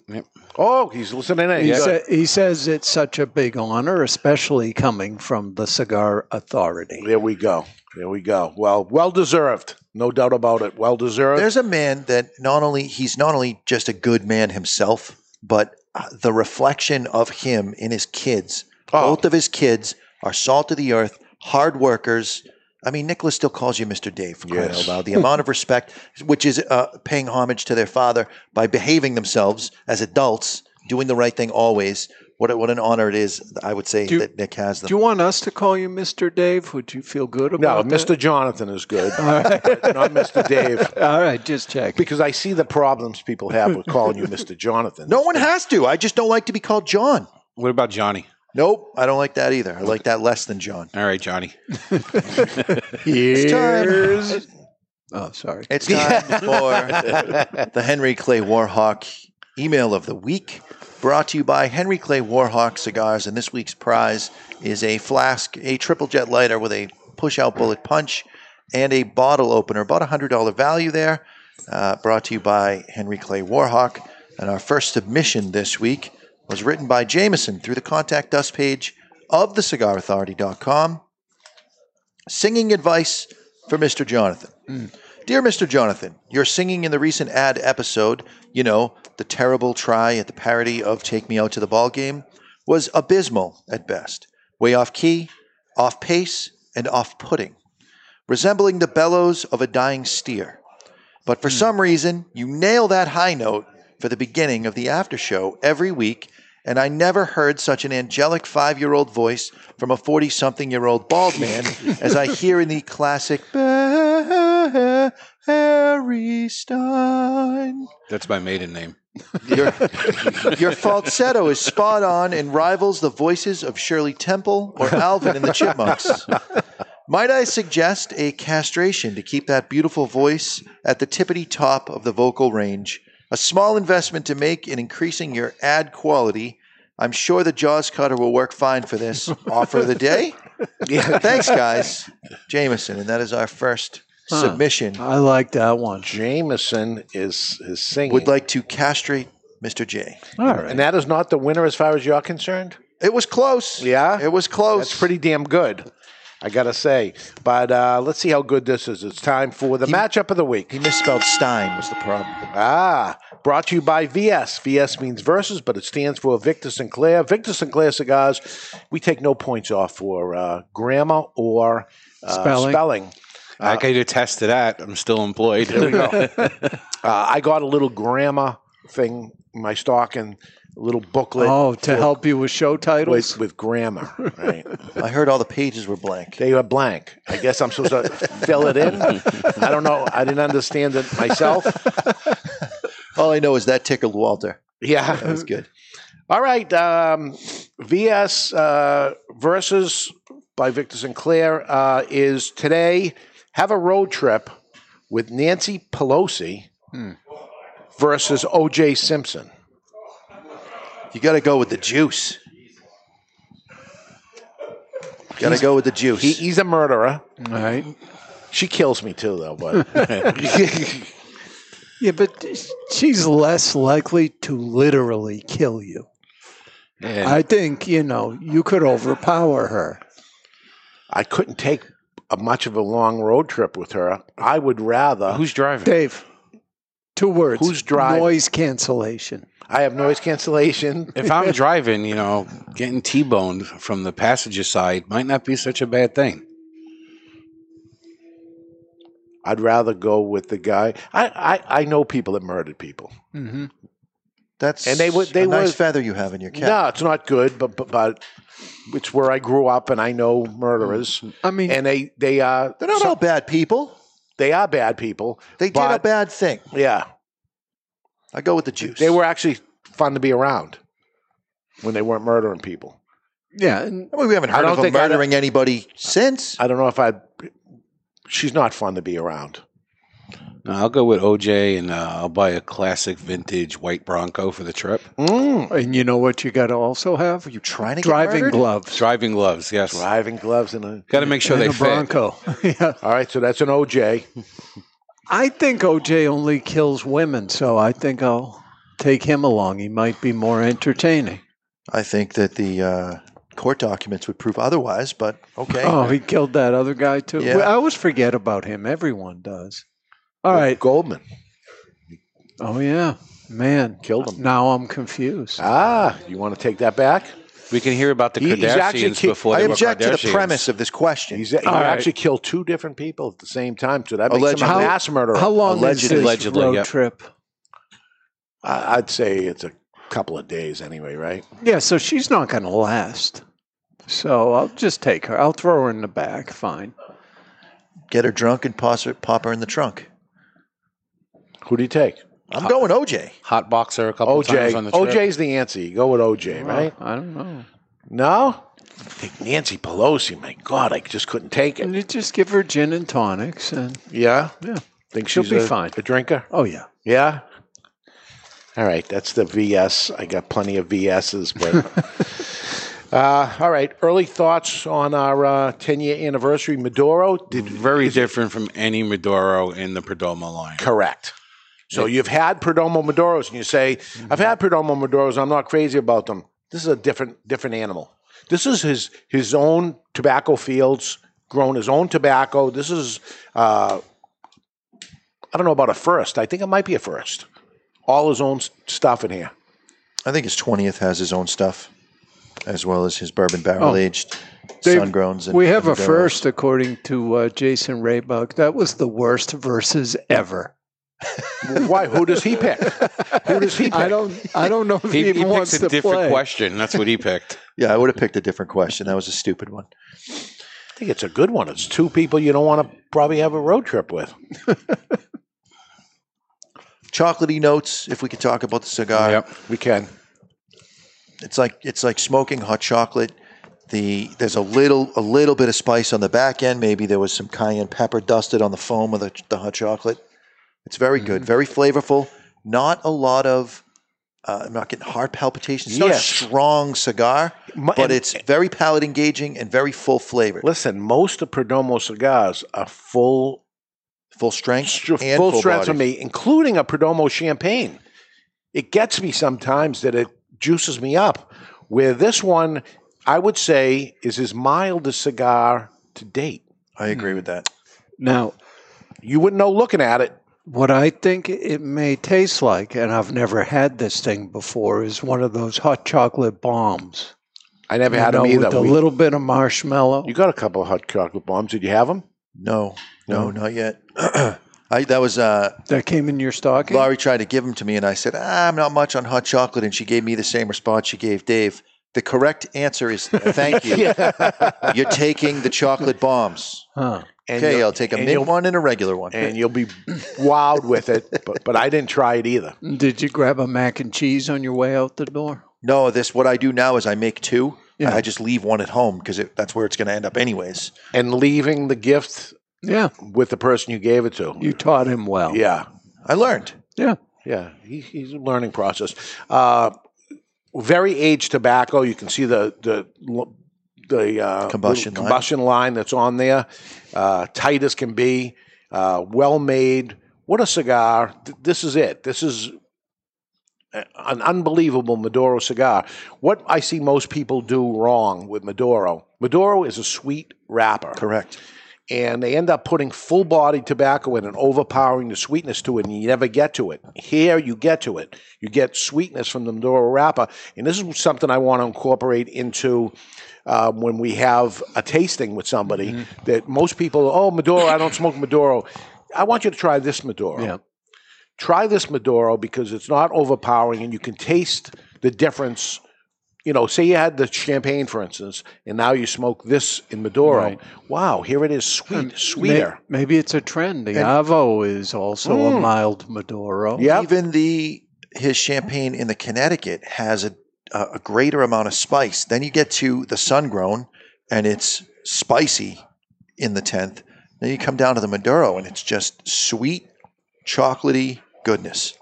Oh, he's listening in. He, Good. sa- he says it's such a big honor, especially coming from the Cigar Authority. There we go. There we go. Well, well deserved. No doubt about it. Well deserved. There's a man that not only he's not only just a good man himself, but the reflection of him in his kids. Both of his kids are salt of the earth, hard workers. I mean, Nicholas still calls you Mr. Dave for crying Yes. out loud. The amount of respect, which is uh, paying homage to their father by behaving themselves as adults, doing the right thing always. What what an honor it is, I would say, that Nick has them. Do you want us to call you Mr. Dave? Would you feel good no, about that? No, Mr. Jonathan is good. All right. *laughs* Not Mr. Dave. *laughs* All right, just check. Because I see the problems people have with calling you Mr. Jonathan. No one has to. I just don't like to be called John. What about Johnny? Nope, I don't like that either. I like that less than John. All right, Johnny. *laughs* It's time. Oh, sorry. It's time for the Henry Clay Warhawk email of the week, brought to you by Henry Clay Warhawk Cigars. And this week's prize is a flask, a triple jet lighter with a push out bullet punch and a bottle opener, about a $100 value there, uh, brought to you by Henry Clay Warhawk. And our first submission this week was written by Jameson through the contact us page of thecigarauthority.com. Singing advice for Mr. Jonathan. Dear Mr. Jonathan, your singing in the recent ad episode, you know, the terrible try at the parody of Take Me Out to the Ball Game, was abysmal at best. Way off key, off pace, and off putting, resembling the bellows of a dying steer. But for hmm. some reason, you nail that high note for the beginning of the after show every week, and I never heard such an angelic five year old voice from a 40 something year old bald man *laughs* as I hear in the classic Harry Stein. That's my maiden name. Your, *laughs* your falsetto is spot on and rivals the voices of Shirley Temple or Alvin in the Chipmunks. Might I suggest a castration to keep that beautiful voice at the tippity top of the vocal range? A small investment to make in increasing your ad quality. I'm sure the Jaws cutter will work fine for this. Offer of the day? *laughs* Yeah. Thanks, guys. Jameson, and that is our first Huh. submission. I like that one. Jameson is, is singing. Would like to castrate Mr. J. All right. And that is not the winner as far as you're concerned? It was close. Yeah? It was close. That's pretty damn good, I got to say. But uh, let's see how good this is. It's time for the matchup of the week. He misspelled Stein, was the problem. Ah, brought to you by VS. VS means versus, but it stands for Victor Sinclair. Victor Sinclair cigars, we take no points off for uh, grammar or uh, Spelling. spelling. I can attest to that. I'm still employed. There we go. *laughs* uh, I got a little grammar thing in my stocking, a little booklet. Oh, to for- help you with show titles? with, with grammar. Right. *laughs* I heard all the pages were blank. They were blank. I guess I'm supposed to fill it in. I don't know. I didn't understand it myself. *laughs* All I know is that tickled Walter. Yeah. That was good. All right. Um, VS uh, versus by Victor Sinclair uh, is today. Have a road trip with Nancy Pelosi hmm. versus O.J. Simpson. You got to go with the juice. Got to go with the juice. He, he's a murderer. All right. She kills me too, though. But *laughs* *laughs* Yeah, but she's less likely to literally kill you. And I think, you know, you could overpower her. I couldn't take a much of a long road trip with her. I would rather. who's driving? Dave, two words. Who's driving? Noise cancellation. I have noise cancellation. *laughs* If I'm driving, you know, getting T-boned from the passenger side might not be such a bad thing. I'd rather go with the guy. I, I, I know people that murdered people. Mm-hmm. That's And they would- they a nice would- feather you have in your cap. No, it's not good, but, but but it's where I grew up, and I know murderers. I mean, and they they uh They're not so- all bad people. they are bad people. They did a bad thing. Yeah, I go with the juice. they were actually fun to be around when they weren't murdering people. yeah. And I mean, we haven't heard of them think I- murdering anybody since. I don't know if I. She's not fun to be around. No, I'll go with OJ and uh, I'll buy a classic vintage white Bronco for the trip. Mm. And you know what you got to also have? You trying to driving murdered? gloves. Driving gloves, yes. Driving gloves and a Got to make sure they a fit. Bronco. *laughs* yeah. All right, so that's an OJ. I think OJ only kills women, so I think I'll take him along. He might be more entertaining. I think that the uh, court documents would prove otherwise, but okay. Oh, he killed that other guy too. Yeah. I always forget about him. Everyone does. All right, Goldman. Oh yeah, man, killed him. Now I'm confused. Ah, you want to take that back? We can hear about the He- he's actually Kardashians ki- before I they were object to the premise of this question. He's, he All right. actually killed two different people at the same time, so that makes Allegedly. him a How- mass murderer. How long is this road trip? I- I'd say it's a couple of days anyway, right? Yeah, so she's not going to last. So I'll just take her. I'll throw her in the back. Fine. Get her drunk and pos- pop her in the trunk. Who do you take? I'm going OJ. Hot boxer a couple OJ. times on the trip. OJ's the answer. You go with OJ, right? I don't know. No? Take Nancy Pelosi. My God, I just couldn't take it. And you just give her gin and tonics, and Yeah? yeah, Think she'll she's be a, fine. a drinker? Oh yeah. Yeah? All right, that's the VS. I got plenty of VSs, but. *laughs* uh, all right, early thoughts on our 10 year anniversary. Maduro did Very different from any Maduro in the Perdomo line. correct. So you've had Perdomo Maduros, and you say, "I've had Perdomo Maduros. I'm not crazy about them." This is a different different animal. This is his his own tobacco fields, grown his own tobacco. This is uh, I don't know about a first. I think it might be a first. All his own stuff in here. I think his 20th has his own stuff, as well as his bourbon barrel Oh. aged sun growns. we have a first, according to uh, Jason Raybuck. That was the worst verses ever. Why? Who does he pick? Who does he pick? I don't. I don't know if he, He, he wants picks a to different play. question. That's what he picked. *laughs* Yeah, I would have picked a different question. That was a stupid one. I think it's a good one. It's two people you don't want to probably have a road trip with. *laughs* Chocolatey notes. If we could talk about the cigar, Yep. We can. it's like it's like smoking hot chocolate. The there's a little a little bit of spice on the back end. Maybe there was some cayenne pepper dusted on the foam of the, the hot chocolate. It's very good, Mm-hmm. very flavorful. Not a lot of. Uh, I'm not getting heart palpitations. It's not Yes. a strong cigar, My- but and- it's very palate engaging and very full flavored. Listen, most of Perdomo cigars are full Full strength, str- and full full strength for body. me, including a Perdomo champagne. It gets me sometimes that it juices me up. Where this one, I would say, is his mildest cigar to date. I agree with that. Now, You wouldn't know looking at it. What I think it may taste like, and I've never had this thing before, is one of those hot chocolate bombs. I never You had know, them either. With a We- little bit of marshmallow. you got a couple of hot chocolate bombs. Did you have them? No, no, not yet. *clears throat* I, that was uh, that came in your stocking. Laurie tried to give them to me, and I said, ah, "I'm not much on hot chocolate," and she gave me the same response she gave Dave. The correct answer is thank you. *laughs* You're taking the chocolate bombs. Huh. And okay, I'll take a and mint one and a regular one. And you'll be wowed with it. *laughs* But, but I didn't try it either. Did you grab a mac and cheese on your way out the door? no, this what I do now is I make two. Yeah. I just leave one at home because that's where it's going to end up anyways. And leaving the gift Yeah, with the person you gave it to. you taught him well. Yeah. I learned. Yeah. Yeah, he, he's a learning process. Uh, very aged tobacco. You can see the the the uh, Combustion little line. combustion line that's on there. Uh, tight as can be. Uh, well made. What a cigar! Th- This is it. This is an unbelievable Maduro cigar. What I see most people do wrong with Maduro. Maduro is a sweet wrapper Correct. and they end up putting full body tobacco in and overpowering the sweetness to it, and you never get to it. Here, you get to it. You get sweetness from the Maduro wrapper, and this is something I want to incorporate into. Um, when we have a tasting with somebody, that most people, oh, Maduro, I don't smoke Maduro. I want you to try this Maduro. Yeah. Try this Maduro because it's not overpowering, and you can taste the difference. You know, say you had the champagne, for instance, and now you smoke this in Maduro. Right. Wow, here it is, sweet, May- sweeter. maybe it's a trend. The And- Avo is also a Mm. mild Maduro. Yeah, Even the his champagne in the Connecticut has a a a greater amount of spice. Then you get to the sun grown, and it's spicy in the tenth. Then you come down to the Maduro, and it's just sweet chocolatey goodness.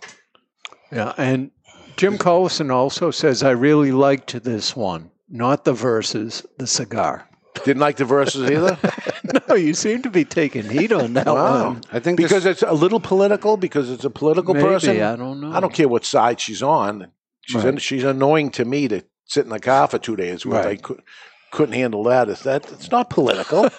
Yeah, and Jim Collison also says, I really liked this one, not the verses, the cigar. Didn't like the verses either. *laughs* no, you seem to be taking heat on that Wow. one. I think because it's a little political. Because it's a political Maybe, person. I don't know. I don't care what side she's on. She's Right. she's annoying to me to sit in the car for two days. Where I could, couldn't handle that. Is that it's not political. *laughs* *laughs*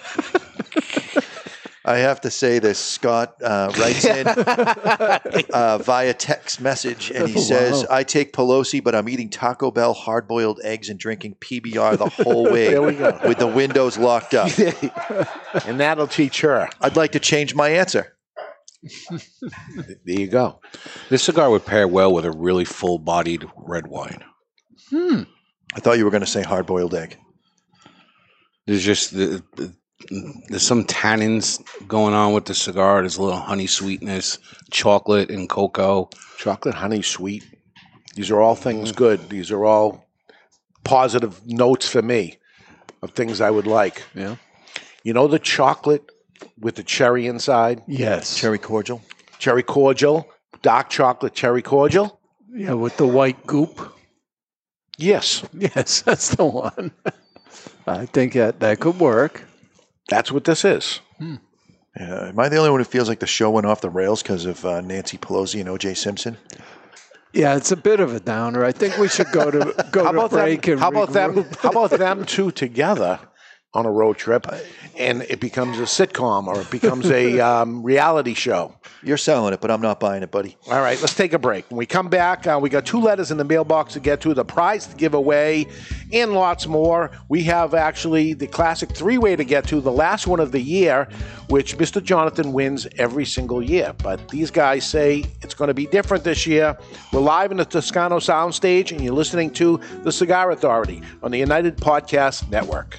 I have to say this. Scott uh, writes in *laughs* uh, via text message, and he says, Wow. "I take Pelosi, but I'm eating Taco Bell hard-boiled eggs and drinking PBR the whole way There we go. with the windows locked up." and that'll teach her. I'd like to change my answer. *laughs* There you go. This cigar would pair well with a really full-bodied red wine. Hmm. I thought you were going to say hard-boiled egg. There's just the, the, there's some tannins going on with the cigar. There's a little honey sweetness, chocolate and cocoa. Chocolate, honey, sweet. These are all things good. These are all positive notes for me of things I would like. Yeah. You know the chocolate with the cherry inside? Yes. Cherry cordial. Cherry cordial, dark chocolate cherry cordial? Yeah, with the white goop. Yes. Yes, *laughs* that's the one. I think that, that could work. That's what this is. Yeah, am I the only one who feels like the show went off the rails because of uh, Nancy Pelosi and O.J. Simpson? Yeah, it's a bit of a downer. I think we should go to *laughs* go How to about break them? and How about them? How about them *laughs* two together on a road trip, and it becomes a sitcom or it becomes a *laughs* um, reality show? You're selling it, but I'm not buying it, buddy. All right, let's take a break. When we come back, uh, we got two letters in the mailbox to get to, the prize to give away, and lots more. We have actually the classic three way to get to, the last one of the year, which Mr. Jonathan wins every single year. But these guys say it's going to be different this year. We're live in the Toscano Soundstage, and you're listening to The Cigar Authority on the United Podcast Network.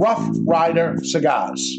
Rough Rider Cigars.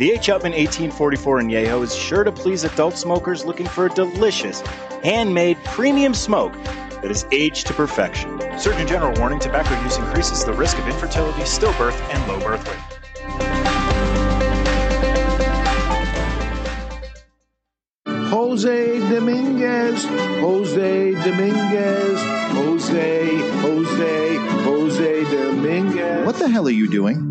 The H. Upmann 1844 in Añejo is sure to please adult smokers looking for a delicious, handmade premium smoke that is aged to perfection. Surgeon General warning tobacco use increases the risk of infertility, stillbirth, and low birth weight. Jose Dominguez, Jose Dominguez, Jose, Jose, Jose Dominguez. What the hell are you doing?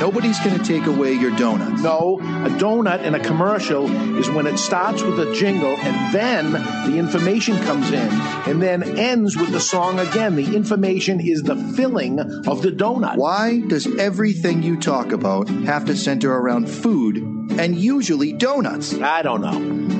nobody's going to take away your donut. No, a donut in a commercial is when it starts with a jingle and then the information comes in and then ends with the song again. The information is the filling of the donut. Why does everything you talk about have to center around food and usually donuts? I don't know.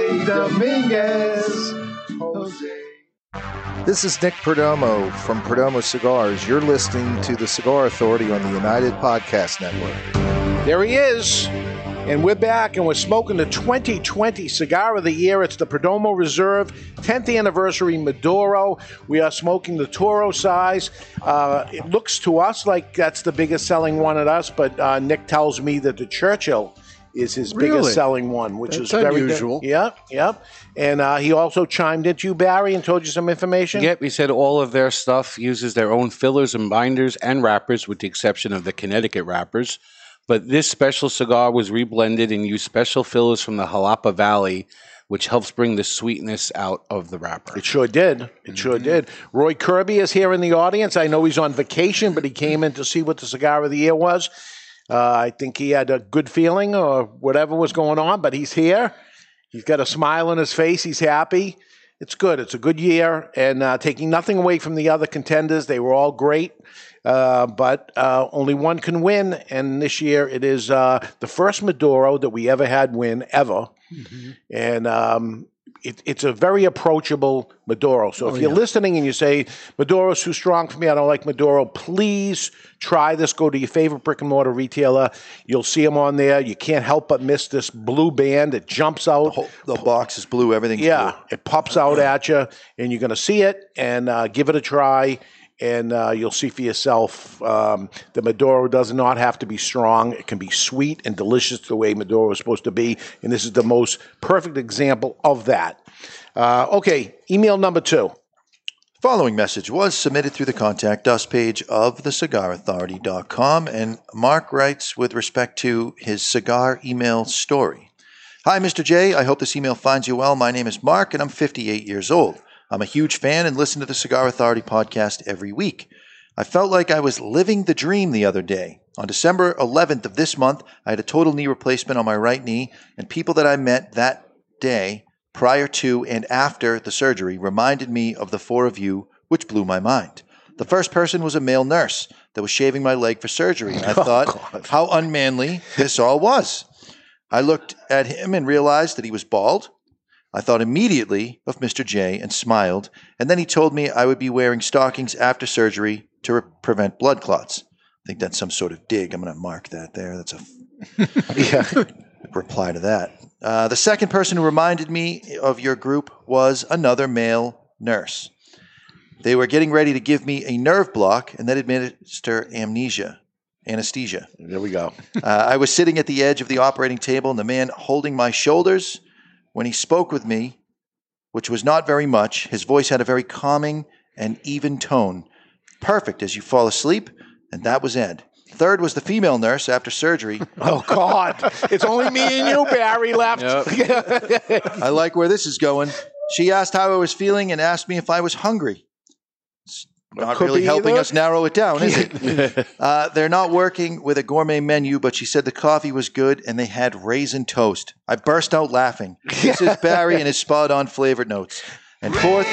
Dominguez. Jose. This is Nick Perdomo from Perdomo Cigars. You're listening to the Cigar Authority on the United Podcast Network. There he is. And we're back and we're smoking the 2020 Cigar of the Year. It's the Perdomo Reserve 10th Anniversary Maduro. We are smoking the Toro size. Uh, it looks to us like that's the biggest selling one at us, but uh, Nick tells me that the Churchill is his Really? biggest selling one, which That's is very good. unusual. Yep, yep. And uh, he also chimed into you, Barry, and told you some information. Yep, he said all of their stuff uses their own fillers and binders and wrappers, with the exception of the Connecticut wrappers. But this special cigar was reblended and used special fillers from the Jalapa Valley, which helps bring the sweetness out of the wrapper. It sure did. It sure did. Roy Kirby is here in the audience. I know he's on vacation, but he came in to see what the cigar of the year was. Uh, I think he had a good feeling or whatever was going on, but he's here. He's got a smile on his face. He's happy. It's good. It's a good year, and uh, taking nothing away from the other contenders, they were all great. Uh, but uh, only one can win, and this year it is uh, the first Maduro that we ever had win ever, and um, it, it's a very approachable Maduro. So if Oh, you're yeah. listening and you say Maduro's too strong for me, I don't like Maduro, please try this. Go to your favorite brick and mortar retailer. You'll see them on there. You can't help but miss this blue band. It jumps out. The box is blue. Everything's yeah, blue. it pops out at you, and you're going to see it and uh, give it a try. And uh, you'll see for yourself um, the Maduro does not have to be strong. It can be sweet and delicious the way Maduro is supposed to be. And this is the most perfect example of that. Uh, okay, email number two. Following message was submitted through the contact us page of thecigarauthority.com, and Mark writes with respect to his cigar email story. Hi, Mr. J. I hope this email finds you well. My name is Mark, and I'm 58 years old. I'm a huge fan and listen to the Cigar Authority podcast every week. I felt like I was living the dream the other day. On December 11th of this month, I had a total knee replacement on my right knee, and people that I met that day prior to and after the surgery reminded me of the four of you, which blew my mind. The first person was a male nurse that was shaving my leg for surgery, and I *laughs* oh, thought how unmanly this all was. I looked at him and realized that he was bald. I thought immediately of Mr. J and smiled, and then he told me I would be wearing stockings after surgery to re- prevent blood clots. I think that's some sort of dig. I'm going to mark that there. That's a *laughs* yeah. reply to that. Uh, the second person who reminded me of your group was another male nurse. They were getting ready to give me a nerve block and then administer amnesia, anesthesia. There we go. Uh, I was sitting at the edge of the operating table, and the man holding my shoulders, when he spoke with me, which was not very much, his voice had a very calming and even tone. Perfect as you fall asleep, and that was Ed. Third was the female nurse after surgery. *laughs* Oh God! It's only me and you, Barry, left. *laughs* I like where this is going. She asked how I was feeling and asked me if I was hungry. Not really helping either. us narrow it down, is it? *laughs* *laughs* uh, they're not working with a gourmet menu, but she said the coffee was good and they had raisin toast. I burst out laughing. This is *laughs* Barry and his spot on flavored notes. And fourth,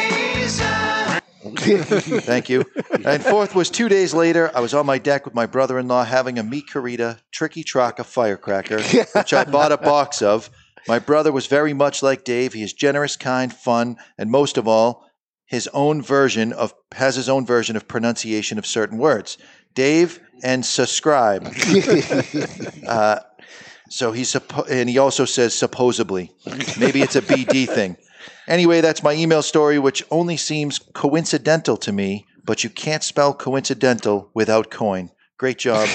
thank you. And fourth was two days later. I was on my deck with my brother in law having a Mi Querida, Triqui Traca firecracker, which I bought a box of. My brother was very much like Dave. He is generous, kind, fun, and most of all, his own version of has his own version of pronunciation of certain words. Dave and subscribe. *laughs* uh, so he's suppo- and he also says supposedly. Maybe it's a BD thing. Anyway, that's my email story, which only seems coincidental to me, but you can't spell coincidental without coin. Great job. *laughs* *laughs*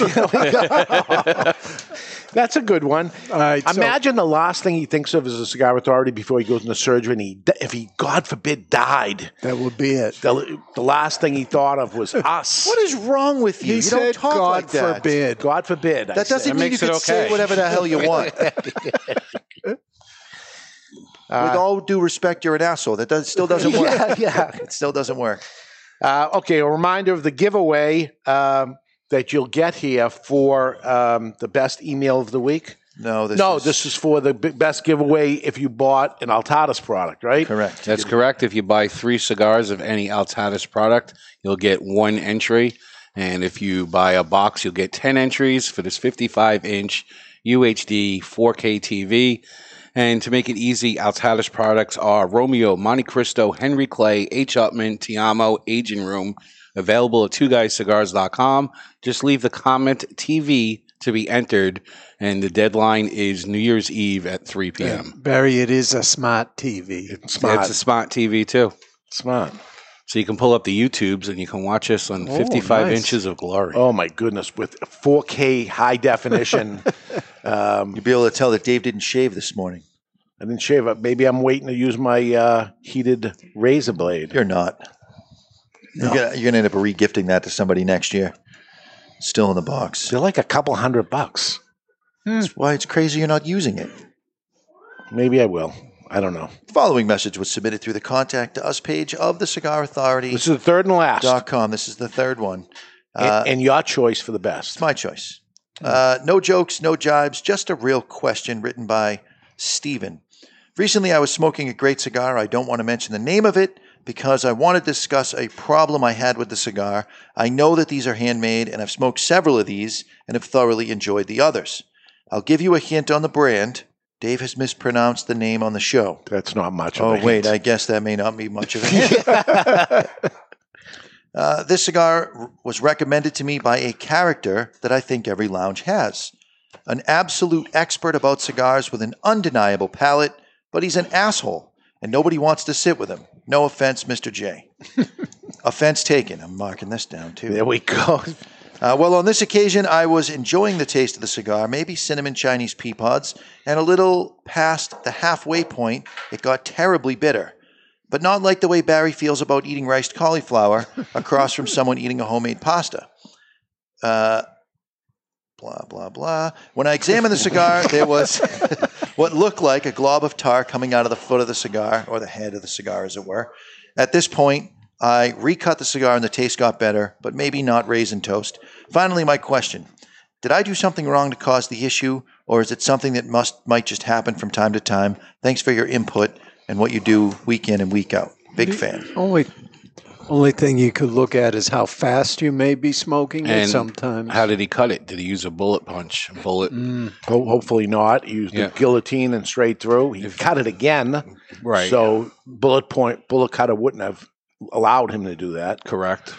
That's a good one. so- Imagine the last thing he thinks of is a cigar authority before he goes into surgery, and he, if he, God forbid, died. That would be it. The, the last thing he thought of was *laughs* us. what is wrong with you? He you said, don't talk God like that. forbid. God forbid. That said. doesn't mean you can say whatever the hell you want. With all due respect, you're an asshole. That does, still doesn't work. Yeah, yeah. It still doesn't work. Uh, okay, a reminder of the giveaway um, that you'll get here for um, the best email of the week. No, this no, is- this is for the best giveaway if you bought an Altadis product, right? Correct. That's correct. If you buy three cigars of any Altadis product, you'll get one entry. And if you buy a box, you'll get 10 entries for this 55 inch UHD 4K TV. And to make it easy, Altadis products are Romeo, Montecristo, Henry Clay, H. Upmann, Te-Amo, Aging Room, available at twoguyscigars.com. Just leave the comment TV to be entered, and the deadline is New Year's Eve at 3 p.m. Barry, it is a smart TV. It's It's a smart TV too. Smart. So you can pull up the YouTubes and you can watch us on Oh, 55 nice. inches of glory. Oh my goodness, with 4K high definition. *laughs* um, You'll be able to tell that Dave didn't shave this morning. I didn't shave it. Maybe I'm waiting to use my uh, heated razor blade. You're not. You're gonna, you're gonna end up regifting that to somebody next year. Still in the box. They're like a couple hundred bucks. That's why it's crazy you're not using it. Maybe I will. I don't know. The following message was submitted through the contact us page of the Cigar Authority. This is the third and last. Dot com. This is the third one. And- Uh, and your choice for the best. It's my choice. Uh, no jokes, no jibes, just a real question written by Steven. Recently, I was smoking a great cigar. I don't want to mention the name of it because I want to discuss a problem I had with the cigar. I know that these are handmade, and I've smoked several of these and have thoroughly enjoyed the others. I'll give you a hint on the brand. Dave has mispronounced the name on the show. That's not much of Oh, a hint. wait, I guess that may not be much of a hint. *laughs* Uh, this cigar was recommended to me by a character that I think every lounge has. An absolute expert about cigars with an undeniable palate, but he's an asshole, and nobody wants to sit with him. No offense, Mr. J. *laughs* offense taken. I'm marking this down too. There we go. Uh, well, on this occasion, I was enjoying the taste of the cigar, maybe cinnamon Chinese pea pods, and a little past the halfway point, it got terribly bitter. But not like the way Barry feels about eating riced cauliflower *laughs* across from someone eating a homemade pasta. Uh, blah, blah, blah. When I examined the cigar, there was *laughs* what looked like a glob of tar coming out of the foot of the cigar, or the head of the cigar, as it were. At this point, I recut the cigar and the taste got better, but maybe not raisin toast. Finally, my question Did I do something wrong to cause the issue, or is it something that must might just happen from time to time? Thanks for your input and what you do week in and week out. Big fan. Only, only thing you could look at is how fast you may be smoking it sometimes. how did he cut it? Did he use a bullet punch? A bullet? Ho- hopefully not. He used Yeah. the guillotin and straight through. He cut it again. Right. So bullet point bullet cutter wouldn't have allowed him to do that. Correct.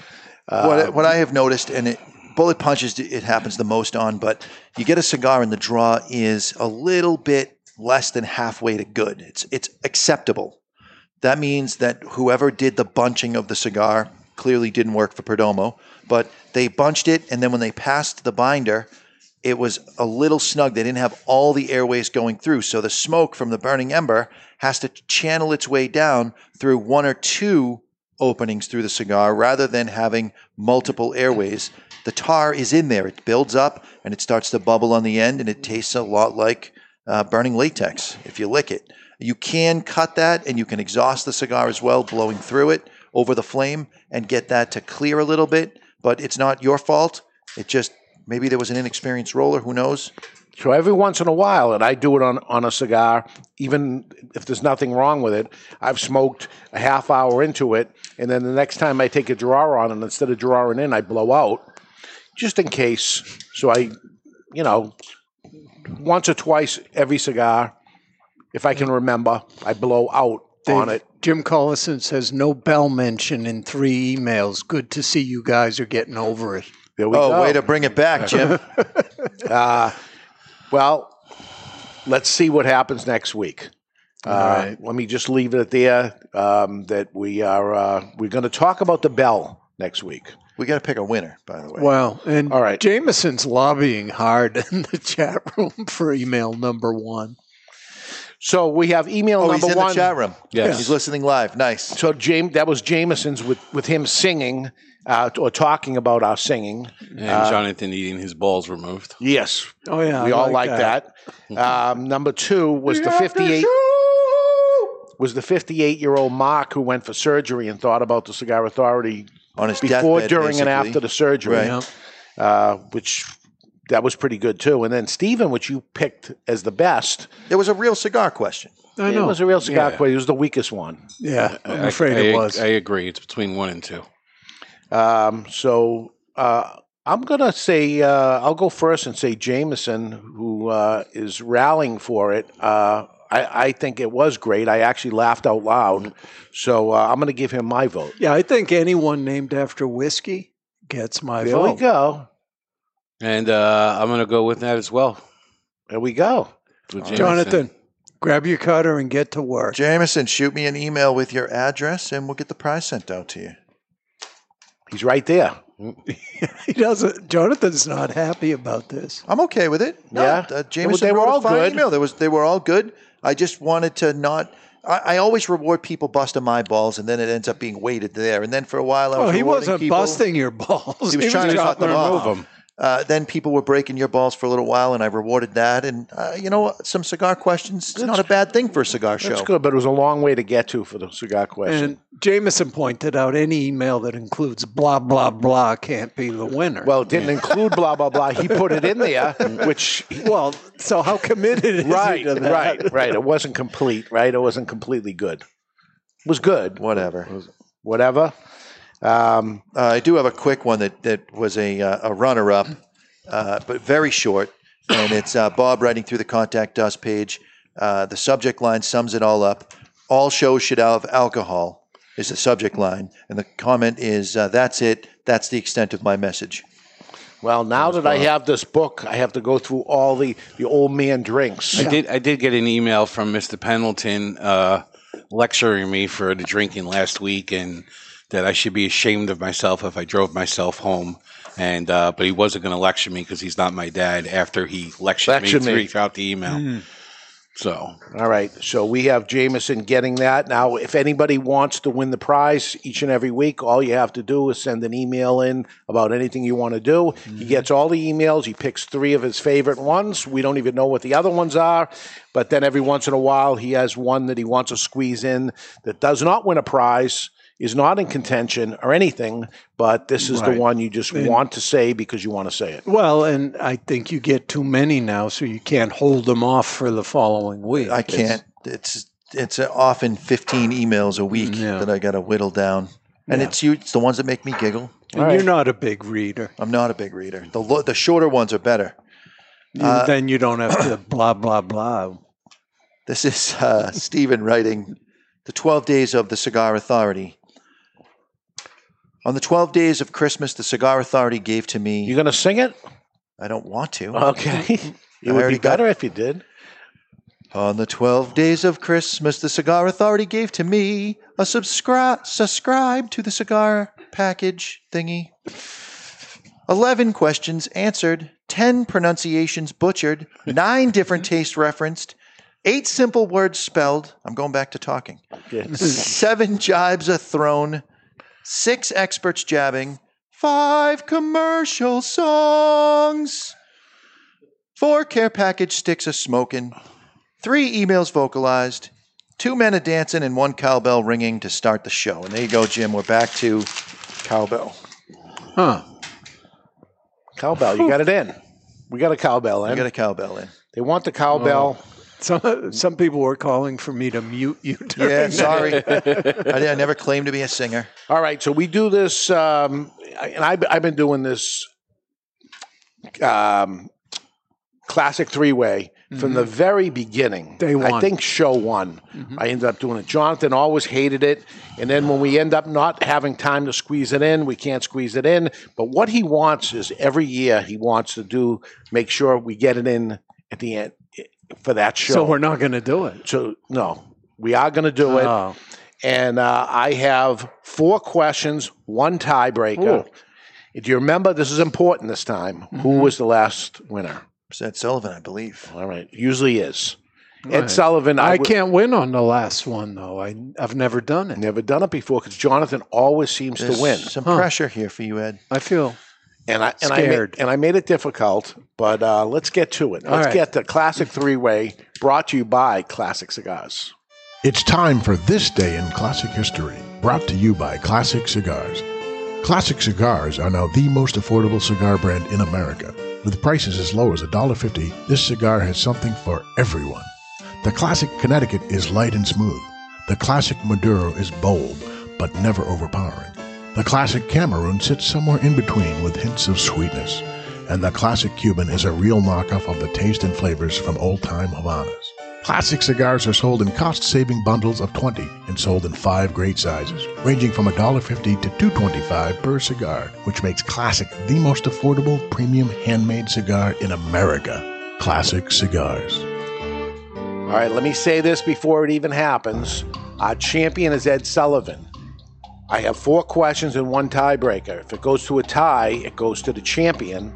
Uh, what, what I have noticed, and it, bullet punches it happens the most on, but you get a cigar and the draw is a little bit less than halfway to good. It's it's acceptable. That means that whoever did the bunching of the cigar clearly didn't work for Perdomo. But they bunched it, and then when they passed the binder, it was a little snug. They didn't have all the airways going through. So the smoke from the burning ember has to channel its way down through one or two openings through the cigar rather than having multiple airways. The tar is in there. It builds up and it starts to bubble on the end, and it tastes a lot like uh, burning latex if you lick it. You can cut that and you can exhaust the cigar as well, blowing through it over the flame and get that to clear a little bit. But it's not your fault. It just maybe there was an inexperienced roller. Who knows? So every once in a while, and I do it on, on a cigar, even if there's nothing wrong with it, I've smoked a half hour into it, and then the next time I take a drawer on, and instead of drawing in, I blow out, just in case. So I, you know, once or twice every cigar, if I can remember, I blow out on it. Jim Collison says no bell mention in three emails. Good to see you guys are getting over it. There we oh, go. way to bring it back, Jim. *laughs* *laughs* uh, well, let's see what happens next week. Uh, All right. Let me just leave it there. Um, that we are uh, we're going to talk about the bell next week. We got to pick a winner, by the way. Well, and All right. Jameson's lobbying hard *laughs* in the chat room for email number one. So we have email Oh, number he's in one. the chat room. Yes. He's listening live. Nice. So James, that was Jameson's with with him singing uh, or talking about our singing. And Uh, Jonathan eating his balls removed. Yes. Oh yeah, we I all like that. Um, number two was the 58 was the 58 year old Mark who went for surgery and thought about the Cigar Authority on his before, deathbed, during, and basically. after the surgery, Right. uh, which that was pretty good too. And then Stephen, which you picked as the best, It was a real cigar question. I know it was a real cigar Yeah. question. It was the weakest one. Yeah, I'm I- afraid I, it was. I agree. It's between one and two. Um, so uh, I'm gonna say uh, I'll go first and say Jameson, who uh, is rallying for it. Uh, I, I think it was great. I actually laughed out loud. So uh, I'm gonna give him my vote. yeah, I think anyone named after whiskey gets my there vote. There we go. And uh, I'm going to go with that as well. There we go. With Jameson. Jonathan, grab your cutter and get to work. Jameson, shoot me an email with your address and we'll get the prize sent out to you. He's right there. *laughs* he doesn't. Jonathan's not happy about this. I'm okay with it. No, Yeah. uh, Jameson They were wrote all fine good. email. There was they were all good. I just wanted to not. I, I always reward people busting my balls, and then it ends up being weighted there. And then for a while, I was Oh, he wasn't people. busting your balls. He was trying to cut chopping them them off. Uh, then people were breaking your balls for a little while, and I rewarded that. And uh, you know, some cigar questions. It's not a bad thing for a cigar show. That's good, but it was a long way to get to for the cigar question. And Jameson pointed out any email that includes blah blah blah can't be the winner. well, it didn't include blah blah blah. He put it in there, *laughs* which well, so how committed is right, he to that? right, right. It wasn't complete, right? It wasn't completely good. It was good. Whatever. Whatever. Um, Uh, I do have a quick one that, that was a, uh, a runner up, uh, but very short. And it's uh, Bob writing through the Contact Us page. Uh, the subject line sums it all up. All shows should have alcohol, is the subject line. And the comment is uh, that's it. That's the extent of my message. well, now that I have this book, I have to go through all the, the old man drinks. I did. I did get an email from Mr. Pendleton uh, lecturing me for the drinking last week, and that I should be ashamed of myself if I drove myself home. And uh, but he wasn't going to lecture me because he's not my dad. After he lectured, Lectured me, me. throughout the email. Mm. So All right. So we have Jameson getting that. Now, if anybody wants to win the prize each and every week, all you have to do is send an email in about anything you want to do. He gets all the emails. He picks three of his favorite ones. We don't even know what the other ones are. But then every once in a while, he has one that he wants to squeeze in that does not win a prize, is not in contention or anything. But this is Right. the one you just And- want to say because you want to say it. Well, and I think you get too many now, so you can't hold them off for the following week. I can't. It's it's uh, often 15 emails a week that I got to whittle down. And Yeah. it's you. It's the ones that make me giggle. And you're not a big reader. I'm not a big reader. The lo- the shorter ones are better. Uh, then you don't have to *coughs* blah blah blah. This is uh, Stephen writing the 12 days of the Cigar Authority. On the 12 days of Christmas, the Cigar Authority gave to me. You going to sing it? I don't want to. Okay. *laughs* It would be better if you did. On the 12 days of Christmas, the Cigar Authority gave to me a subscribe subscribe to the Cigar package thingy. 11 questions answered, 10 pronunciations butchered, *laughs* 9 different tastes referenced, 8 simple words spelled. I'm going back to talking. 7 jibes are thrown, 6 experts jabbing, 5 commercial songs, 4 care package sticks a smoking, 3 emails vocalized, 2 men a dancing, and 1 cowbell ringing to start the show. And there you go, Jim. We're back to cowbell. Huh. Cowbell, you got it in. We got a cowbell in. We got a cowbell in. They want the cowbell. Oh. Some some people were calling for me to mute you. *laughs* during Yeah, sorry. I, I never claimed to be a singer. All right, so we do this, um, and I've, I've been doing this um, classic three way from the very beginning. Day one. I think show one. I ended up doing it. Jonathan always hated it, and then when we end up not having time to squeeze it in, we can't squeeze it in. But what he wants is every year he wants to do make sure we get it in at the end for that show. So we're not going to do it. So no, we are going to do it. Oh. And uh, I have four questions, one tiebreaker. Do you remember? This is important this time. Mm-hmm. Who was the last winner? Was Ed Sullivan, I believe. All right, usually is. Ed Right. Sullivan. I, can't win on the last one though. I I've never done it. Never done it before because Jonathan always seems There's to win. some Huh. pressure here for you, Ed. I feel and I and I made, and I made it difficult, but uh, let's get to it. Let's right. get the classic three way brought to you by Classic Cigars. It's time for This Day in Classic History, brought to you by Classic Cigars. Classic Cigars are now the most affordable cigar brand in America. With prices as low as $1.50, this cigar has something for everyone. The Classic Connecticut is light and smooth. The Classic Maduro is bold, but never overpowering. The Classic Cameroon sits somewhere in between with hints of sweetness. And the Classic Cuban is a real knockoff of the taste and flavors from old time Havanas. Classic cigars are sold in cost saving bundles of 20 and sold in five great sizes, ranging from $1.50 to $2.25 per cigar, which makes Classic the most affordable premium handmade cigar in America. Classic Cigars. All right, let me say this before it even happens. Our champion is Ed Sullivan. I have four questions and one tiebreaker. If it goes to a tie, it goes to the champion,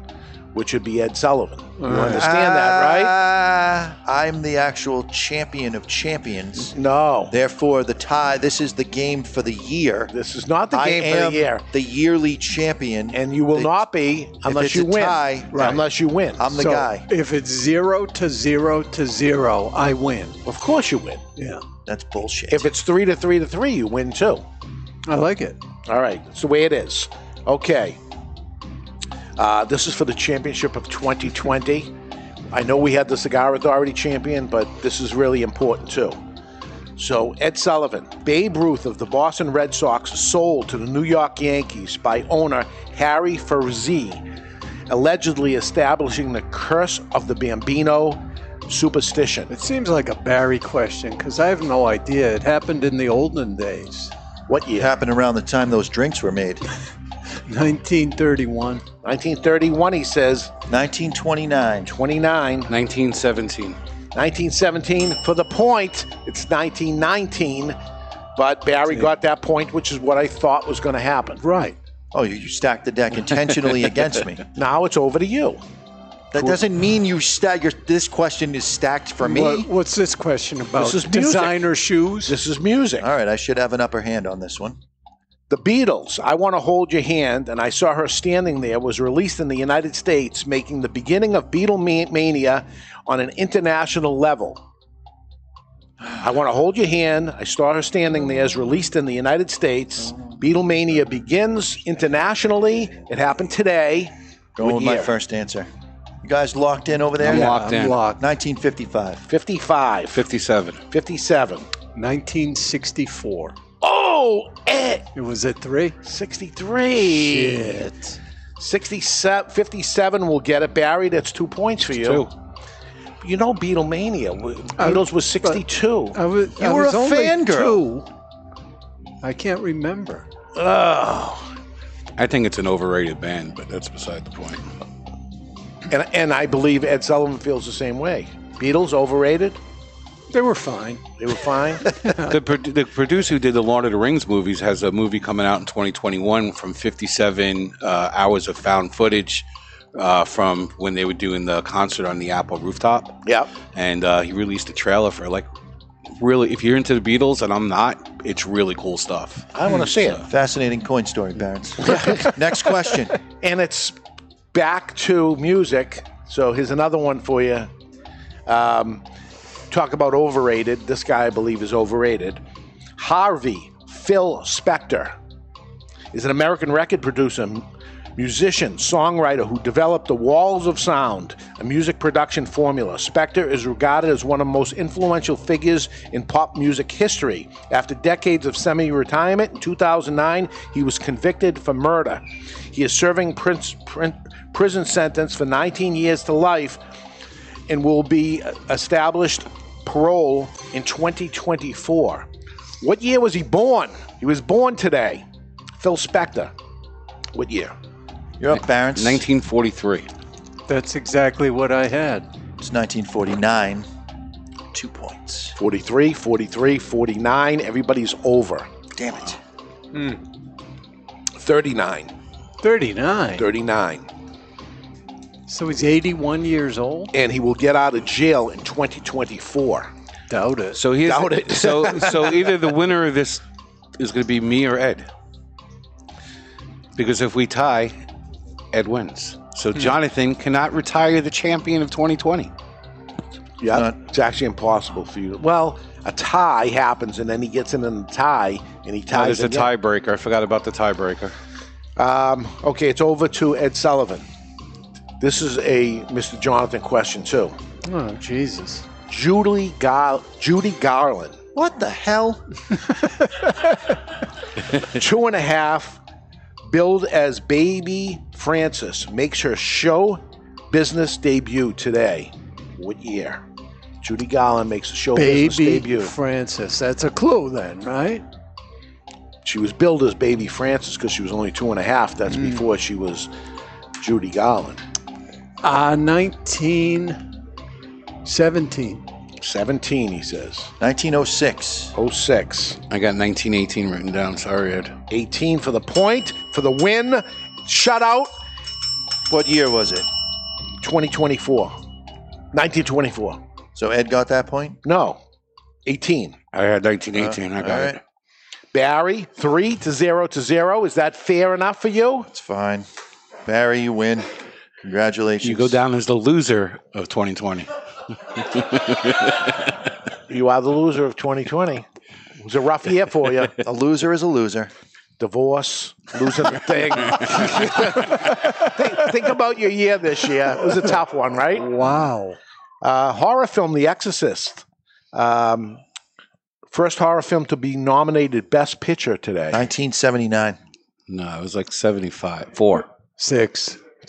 which would be Ed Sullivan. You understand that, right? right? I'm the actual champion of champions. No. Therefore, the tie. This is the game for the year. This is not the I game for the year. The yearly champion, and you will The- not be unless it's you a win. tie, Unless you win. I'm the So, guy. If it's zero to zero to zero, I win. Of course you win. Yeah, That's bullshit. If it's three to three to three, you win too. I like it. All right, it's the way it is. Okay. Uh, this is for the championship of 2020. I know we had the Cigar Authority champion, but this is really important too. So, Ed Sullivan, Babe Ruth of the Boston Red Sox, sold to the New York Yankees by owner Harry Frazee, allegedly establishing the curse of the Bambino superstition. It seems like a Barry question because I have no idea. It happened in the olden days. What year? happened around the time those drinks were made. 1931. 1931, he says. 1929. 29. 1917. 1917 for the point. It's 1919, but Barry got that point, which is what I thought was going to happen. Right. Oh, you, you stacked the deck intentionally against me. *laughs* Now it's over to you. That doesn't mean you stack. Your, this question is stacked for me. What, what's this question about? This is music. designer shoes. This is music. All right, I should have an upper hand on this one. The Beatles, I Want to Hold Your Hand, and I saw her standing there, was released in the United States, making the beginning of Beatlemania on an international level. I Want to Hold Your Hand, I saw her standing there, is released in the United States. Beatlemania begins internationally. It happened today. Going with my year? first answer. You guys locked in over there? I'm locked I'm in. locked. 1955. 55, 57. 57. 1964. Oh, Ed! It was at three. 63. Shit. 67, 57 will get it. Barry, that's two points for you. Two. You know Beatlemania. Beatles was 62. I was, You I were was a only fangirl. two. I can't remember. Oh. I think it's an overrated band, but that's beside the point. And, and I believe Ed Sullivan feels the same way. Beatles overrated? They were fine. They were fine. *laughs* the, pro- the producer who did the Lord of the Rings movies has a movie coming out in 2021 from 57 uh, hours of found footage uh, from when they were doing the concert on the Apple rooftop. Yep. And uh, he released a trailer for like really, if you're into the Beatles and I'm not, it's really cool stuff. I want to see it. Fascinating coin story, Barons. *laughs* Next question. And it's back to music. So here's another one for you. Um, talk about overrated. This guy, I believe, is overrated. Harvey Phil Spector is an American record producer, musician, songwriter who developed the Walls of Sound, a music production formula. Spector is regarded as one of the most influential figures in pop music history. After decades of semi retirement, in 2009, he was convicted for murder. He is serving prince, prin- prison sentence for 19 years to life and will be established parole in 2024. What year was he born? He was born today. Phil Spector. What year? You're up, Barons. 1943. That's exactly what I had. It's 1949. Two points. 43, 43, 49. Everybody's over. Damn it. Hmm. 39. 39. 39. So he's 81 years old? And he will get out of jail in 2024. Doubt it. So here's Doubt it. so so *laughs* either the winner of this is going to be me or Ed. Because if we tie, Ed wins. So Jonathan cannot retire the champion of 2020. Yeah, it's actually impossible for you. Well, a tie happens, and then he gets in a tie, and he Now ties. there's a again. tiebreaker. I forgot about the tiebreaker. Um, okay, it's over to Ed Sullivan. This is a Mr. Jonathan question too. Oh, Jesus. Judy Gar- Judy Garland, What the hell? *laughs* two and a half, billed as Baby Frances, makes her show business debut today. What year? Judy Garland makes a show business Baby debut. Frances. That's a clue then, right? She was billed as Baby Frances because she was only two and a half. That's Mm. before she was Judy Garland. Uh, 1917. 17, he says. 1906. 06. I got 1918 written down. Sorry, Ed. 18 for the point, for the win. Shutout. What year was it? 2024. 1924. So Ed got that point? No. 18. I had 1918. I got all it. Barry, 3 to 0 to 0. Is that fair enough for you? It's fine. Barry, you win. Congratulations. You go down as the loser of 2020. *laughs* You are the loser of 2020. It was a rough year for you. *laughs* A loser is a loser. Divorce, losing the thing. *laughs* think, think about your year this year. It was a tough one, right? Wow. Uh, horror film, The Exorcist. Um, first horror film to be nominated Best Picture today. 1979. No, it was like 75. Four. Six.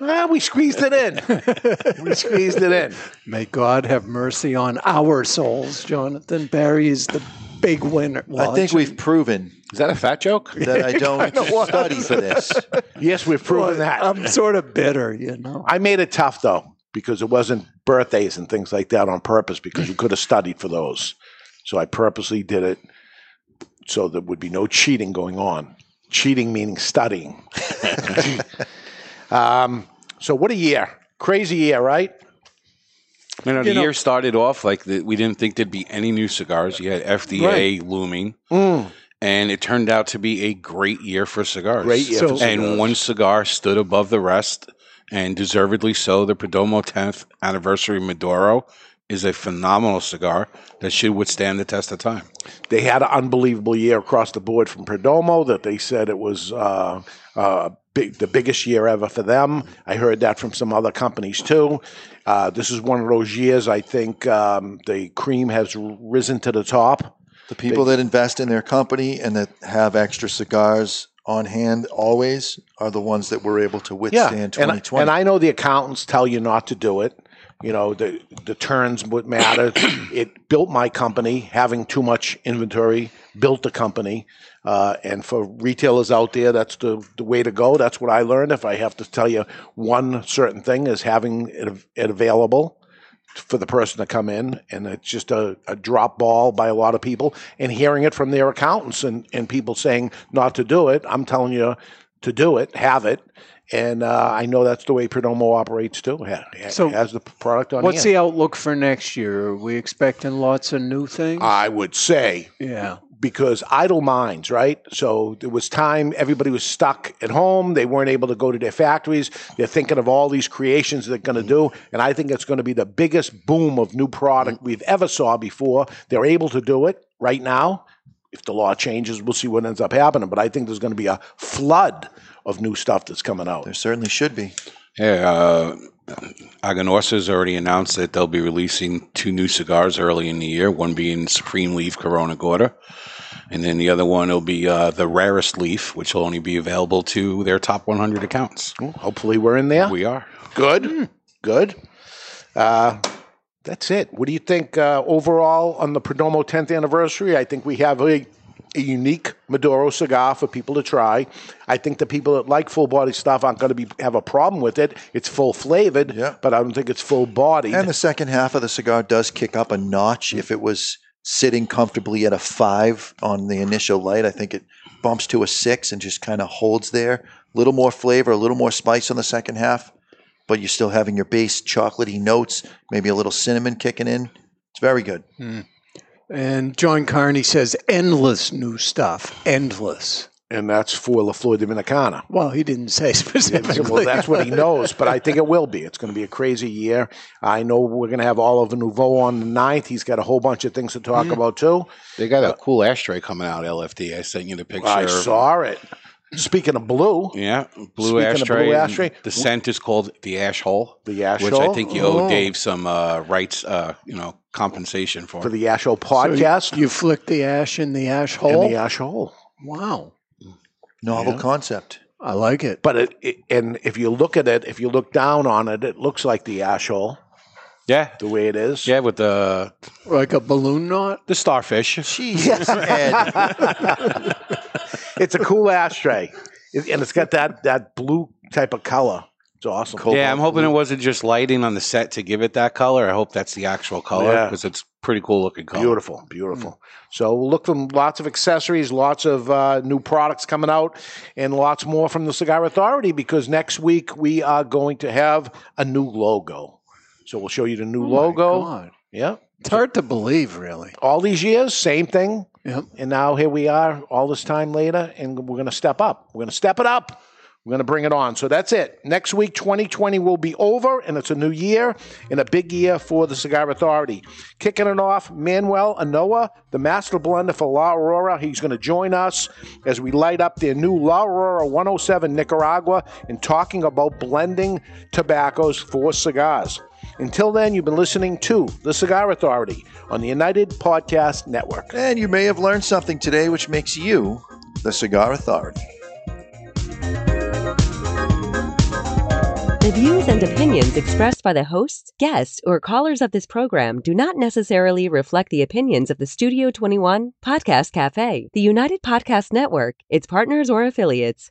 Ah, we squeezed it in. *laughs* we squeezed it in. May God have mercy on our souls, Jonathan. Barry is the big winner. Well, I think we've proven Is that a fat joke? *laughs* that I don't *laughs* study for this. Yes, we've proven that. I'm sort of bitter, you know. I made it tough though because it wasn't birthdays and things like that on purpose because you could have studied for those. So I purposely did it so there would be no cheating going on. Cheating meaning studying. Um, so what a year! Crazy year, right? You know, the You know- year started off like the, we didn't think there'd be any new cigars. You had FDA looming, Mm. and it turned out to be a great year for cigars. Great year for and one cigar stood above the rest, and deservedly so. The Perdomo 10th anniversary Maduro is a phenomenal cigar that should withstand the test of time. They had an unbelievable year across the board from Perdomo that they said it was uh, uh, big, the biggest year ever for them. I heard that from some other companies too. Uh, this is one of those years I think um, the cream has risen to the top. The people that invest in their company and that have extra cigars on hand always are the ones that were able to Yeah, withstand and, 2020. and I know the accountants tell you not to do it. You know, the the turns would matter. *coughs* it built my company. Having too much inventory built the company. Uh, and for retailers out there, that's the, the way to go. That's what I learned. If I have to tell you one certain thing is having it, it available for the person to come in, and it's just a, a drop ball by a lot of people, and hearing it from their accountants and, and people saying not to do it. I'm telling you to do it, have it, and uh, I know that's the way Perdomo operates too. Ha- So as the product on. What's hand. the outlook for next year? Are we expecting lots of new things? I would say. Yeah. Because idle minds, right? So there was time, everybody was stuck at home. They weren't able to go to their factories. They're thinking of all these creations they're going to do. And I think it's going to be the biggest boom of new product we've ever saw before. They're able to do it right now. If the law changes, we'll see what ends up happening. But I think there's going to be a flood of new stuff that's coming out. There certainly should be. Yeah, uh, Aganorsa has already announced that they'll be releasing two new cigars early in the year. One being Supreme Leaf Corona Gorda, and then the other one will be uh, the rarest leaf, which will only be available to their top 100 accounts. Hopefully, we're in there. We are. Good. Good. Uh, that's it. What do you think uh, overall on the Perdomo 10th anniversary? I think we have a, a unique Maduro cigar for people to try. I think the people that like full body stuff aren't going to be have a problem with it. It's full flavored, but I don't think it's full bodied. And the second half of the cigar does kick up a notch. If it was sitting comfortably at a five on the initial light, I think it bumps to a six and just kind of holds there. A little more flavor, a little more spice on the second half, but you're still having your base chocolatey notes, maybe a little cinnamon kicking in. It's very good. Hmm. And John Carney says endless new stuff. Endless. and that's for La Flor Dominicana. Well, he didn't say *laughs* specifically. Well, that's what he knows, but I think it will be. It's going to be a crazy year. I know we're going to have Oliver Nouveau on the 9th. He's got a whole bunch of things to talk Mhm. about, too. They got a cool ashtray coming out, LFD. I sent you the picture. I saw it. Speaking of blue, Yeah, blue ashtray. blue ashtray, The scent is called the ash hole. The ash which I think you owe Oh. Dave some uh, rights, uh, you know, compensation for. for the Asho So you- podcast, you, flick the ash in the ash hole. in the Ash hole. Wow. Novel Yeah. concept. I like it. But it, it, and if you look at it, if you look down on it, it looks like the ash hole. Yeah, the way it is. Yeah, with the like a balloon knot, the starfish. Jesus, Ed. *laughs* it's a cool ashtray, It- and it's got that that blue type of color. It's awesome. yeah, I'm hoping it wasn't just lighting on the set to give it that color. I hope that's the actual color Yeah. because it's pretty cool looking color. Beautiful, beautiful. So we'll look for lots of accessories, lots of uh, new products coming out, and lots more from the Cigar Authority because next week we are going to have a new logo. So we'll show you the new logo. God. Yeah. It's hard to believe, really. All these years, same thing. Yep. And now here we are, all this time later, and we're going to step up. We're going to step it up. We're going to bring it on. So that's it. Next week, 2020 will be over, and it's a new year and a big year for the Cigar Authority. Kicking it off, Manuel Inoa, the master blender for La Aurora. He's going to join us as we light up their new La Aurora 107 Nicaragua and talking about blending tobaccos for cigars. Until then, you've been listening to The Cigar Authority on the United Podcast Network. And you may have learned something today which makes you the Cigar Authority. The views and opinions expressed by the hosts, guests, or callers of this program do not necessarily reflect the opinions of the Studio 21 Podcast Cafe, the United Podcast Network, its partners, or affiliates.